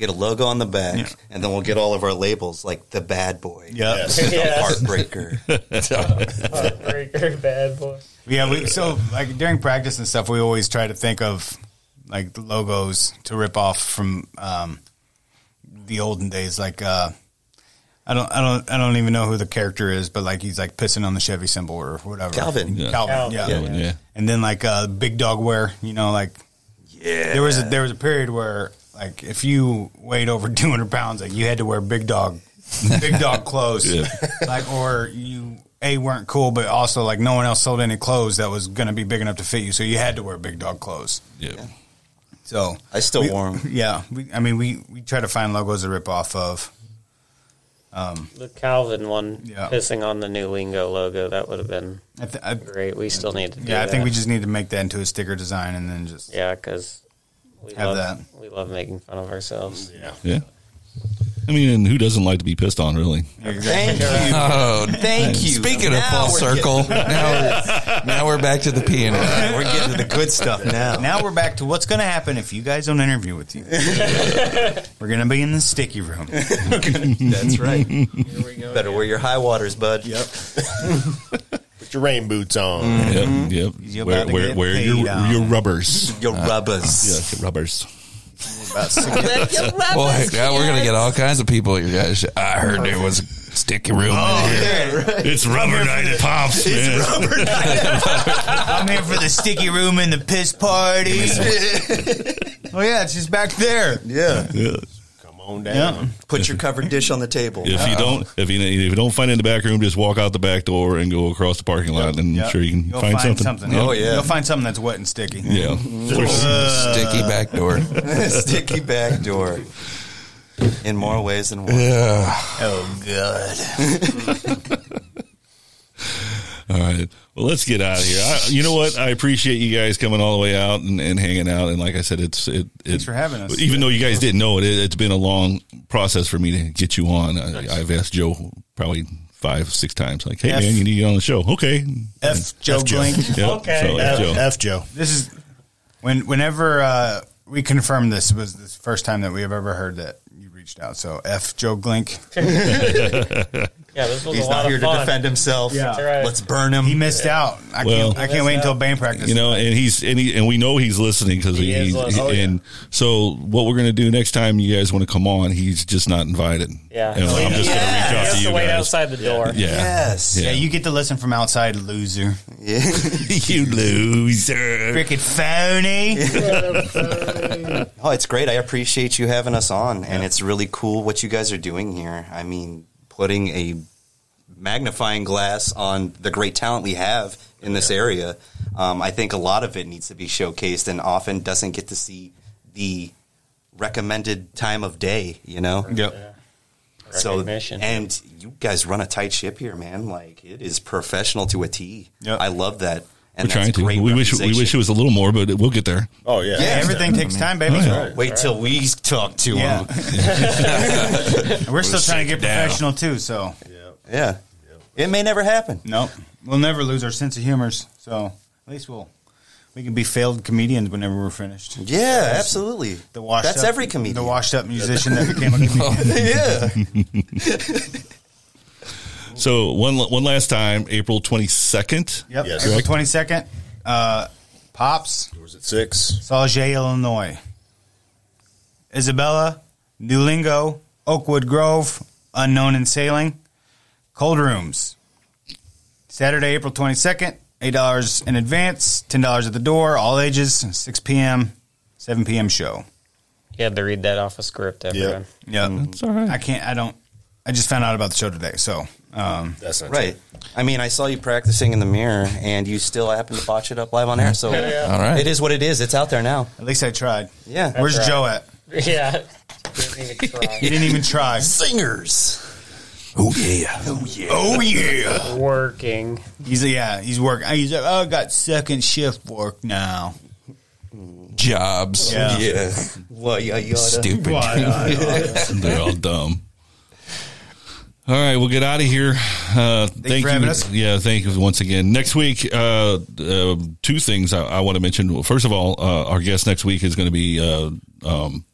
Get a logo on the back, and then we'll get all of our labels like the bad boy, Yep. <laughs> the Yes. heartbreaker. <laughs> Heartbreaker, bad boy. Yeah, we so like during practice and stuff, we always try to think of like the logos to rip off from um, the olden days. Like uh, I don't, I don't, I don't even know who the character is, but like he's like pissing on the Chevy symbol or whatever. Calvin. Yeah. Calvin, Calvin, yeah. Yeah. yeah. And then like uh, big dog wear, you know, like Yeah. there was a, there was a period where like if you weighed over <laughs> 200 pounds, like you had to wear big dog, big dog <laughs> clothes, Yeah. like or you a weren't cool, but also like no one else sold any clothes that was going to be big enough to fit you, so you had to wear big dog clothes. Yeah. So I still we- wore 'em. <laughs> Yeah, we, I mean we we try to find logos to rip off of. Um, The Calvin one Yeah. pissing on the new Lingo logo that would have been I th- I- great. We still need to. do yeah, I think we just need to make that into a sticker design and then just yeah because we Have love that. we love making fun of ourselves. Yeah. Yeah. I mean, and who doesn't like to be pissed on, really? Thank you. <laughs> Oh, Thank you. Speaking of full circle, <laughs> now we're, now we're back to the piano. We're getting to the good stuff now. Now we're back to what's going to happen if you guys don't interview with you. <laughs> we're going to be in the sticky room. That's right. Better wear your high waters, bud. Yep. Put your rain boots on. Yep, mm-hmm. yep. You're Wear, wear, wear your, <laughs> out. your rubbers. Your rubbers. Yeah, your rubbers. Boy, yeah, we're gonna get all kinds of people at your guys. show. I heard there was a sticky room Oh, in here. It's rubber night at Pops, man. <laughs> I'm here for the sticky room and the piss party. <laughs> oh yeah, it's just back there. Yeah. Yeah. Come on down. Yeah. Put your covered dish on the table. If you don't, if you if you don't find it in the back room, just walk out the back door and go across the parking lot, and I'm sure you can You'll find, something. Oh, yeah. You'll find something that's wet and sticky. Yeah. Sticky back door. <laughs> Sticky back door. In more ways than one. Yeah. Oh god. <laughs> All right. Well, let's get out of here. I, you know what? I appreciate you guys coming all the way out and, and hanging out. And like I said, it's it. Thanks it for having us. Even though you guys didn't know it, it it's been a long process for me to get you on. I, I've asked Joe probably five, six times, like, "Hey, F- man, you need to get on the show." Okay. F Joe F Joe. <laughs> Yep. Okay. So, F. Joe. F Joe. This is when whenever uh, we confirmed this was the first time that we have ever heard that you reached out. So F Joe Glenk. <laughs> <laughs> Yeah, this was He's a lot not here of to fun. defend himself. Yeah. That's right. Let's burn him. He missed out. I Well- can't. I can't wait until band practice. You know, and he's and he and we know he's listening because He is he's listening. Oh, and so what we're gonna do next time you guys want to come on, he's just not invited. Yeah. And I'm just He gonna reach out to to you wait guys. outside the door. Yeah. Yes. yeah, you get to listen from outside, loser. Yeah. <laughs> you loser. Freaking phony. <laughs> Oh, it's great. I appreciate you having us on, and it's really cool what you guys are doing here. I mean, putting a magnifying glass on the great talent we have in this area. Um, I think a lot of it needs to be showcased, and often doesn't get to see the recommended time of day. You know. Yep. So and you guys run a tight ship here, man. Like it is professional to a T. Yep. I love that. And We're trying to. We wish we wish it was a little more, but we'll get there. Oh yeah. Yeah, everything takes time, baby. Oh, yeah. Wait till we talk to Yeah. him. <laughs> <laughs> We're still trying to get it down. professional too. So Yeah. It may never happen. nope, we'll never lose our sense of humors. So at least we'll we can be failed comedians whenever we're finished. Yeah, absolutely. The washed That's up, every comedian. The washed up musician that became a <laughs> comedian. yeah. <laughs> So one one last time, April twenty second. Yep. Yes. April twenty second. Uh, Pops, Yours at six. Sauget, Illinois. Isabella, New Lingo, Oakwood Grove, Unknown and Sailing, Cold Rooms. Saturday, April twenty second. Eight dollars in advance, ten dollars at the door, all ages, six p.m., seven p.m. show. You had to read that off a script, everyone. Yeah, That's all right. I can't. I don't. I just found out about the show today, so um, That's not Right. I mean, I saw you practicing in the mirror, and you still happen to botch it up live on air. So <laughs> All right. it is what it is. It's out there now. at least I tried. Yeah. Where's right. Joe at? <laughs> Yeah. Didn't even try. He didn't even try. Singers. Oh yeah. Oh yeah. Oh yeah. Working. He's yeah. He's working. He's like, oh, I got second shift work now. Jobs. Yeah. Yeah. Well, yeah, you oughta- Stupid. <laughs> They're all dumb. All right, we'll get out of here. Uh, thank for you. having us. Yeah, thank you once again. Next week, uh, uh, two things I, I want to mention. Well, First of all, uh, our guest next week is going to be uh, um,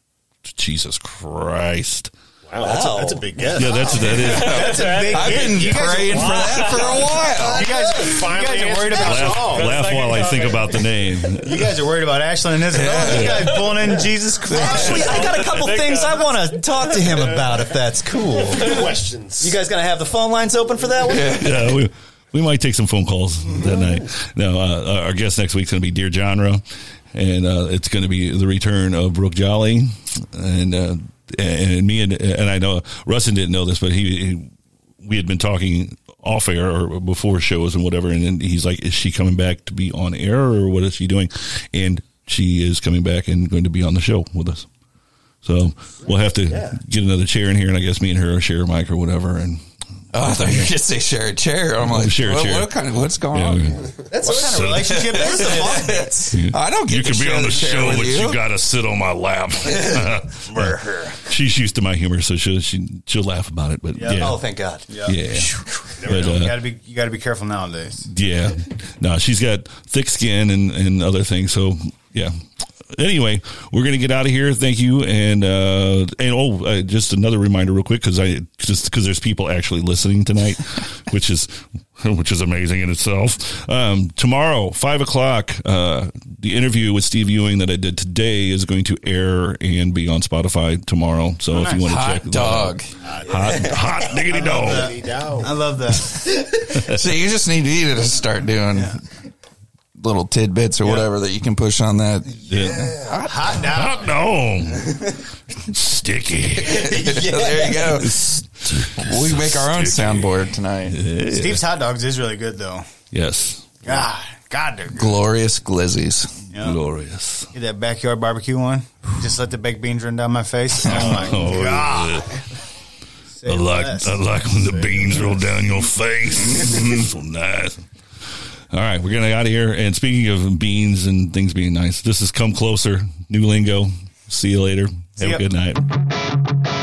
Jesus Christ. Wow, that's a, that's a big guess. Yeah, that's that is. <laughs> That's a big I've hit. been You guys praying for that for a while. you guys, <laughs> you guys are worried about laugh laugh while I think about the name. you guys are worried about Ashley and Isabel. You guys pulling in Jesus Christ. Actually, I got a couple things I want to talk to him about. If that's cool. Questions. You guys gonna have the phone lines open for that one? <laughs> yeah, we, we might take some phone calls that night. No, uh, our guest next week's going to be Dear Genre, and uh, it's going to be the return of Brooke Jolly, and uh, and me and and I know Rustin didn't know this, but he, he we had been talking off air or before shows and whatever, and then he's like, "Is she coming back to be on air, or what is she doing?" And she is coming back and going to be on the show with us. So we'll have to get another chair in here, and I guess me and her share a mic or whatever. And Oh, I thought you were going to say share a chair. I'm like, Share a what, chair. what kind of what's going Yeah, on? okay. That's what kind of relationship is this? <laughs> I don't get you to can be on the chair show, but you, you. got to sit on my lap. <laughs> <laughs> She's used to my humor, so she'll she, she'll laugh about it. But Yeah. yeah, Oh, thank God. yeah. Never But, uh, you gotta be you gotta be careful nowadays. Yeah. No, she's got thick skin and, and other things. So, yeah. Anyway, we're going to get out of here. Thank you. And, uh, and oh, uh, just another reminder real quick. Cause I just, cause there's people actually listening tonight, <laughs> which is, which is amazing in itself. Um, tomorrow, five o'clock, uh, the interview with Steve Ewing that I did today is going to air and be on Spotify tomorrow. So if you want to Hot check that dog. out- hot, <laughs> hot diggity dog. I love that. <laughs> so you just need you to start doing little tidbits or whatever that you can push on that. Yeah. Hot dog. Hot dog. Sticky. <laughs> there you go. We make our own soundboard tonight. Steve's hot dogs is really good though. Yes. God, God, they're good. Glorious glizzies. Yeah. Glorious. Get that backyard barbecue one. Just let the baked beans run down my face. Oh my <laughs> Oh, God. I like I like when the beans roll down your face. <laughs> So nice. All right, we're gonna out of here. And speaking of beans and things being nice, this is come closer. New lingo. See you later. See Have a good night.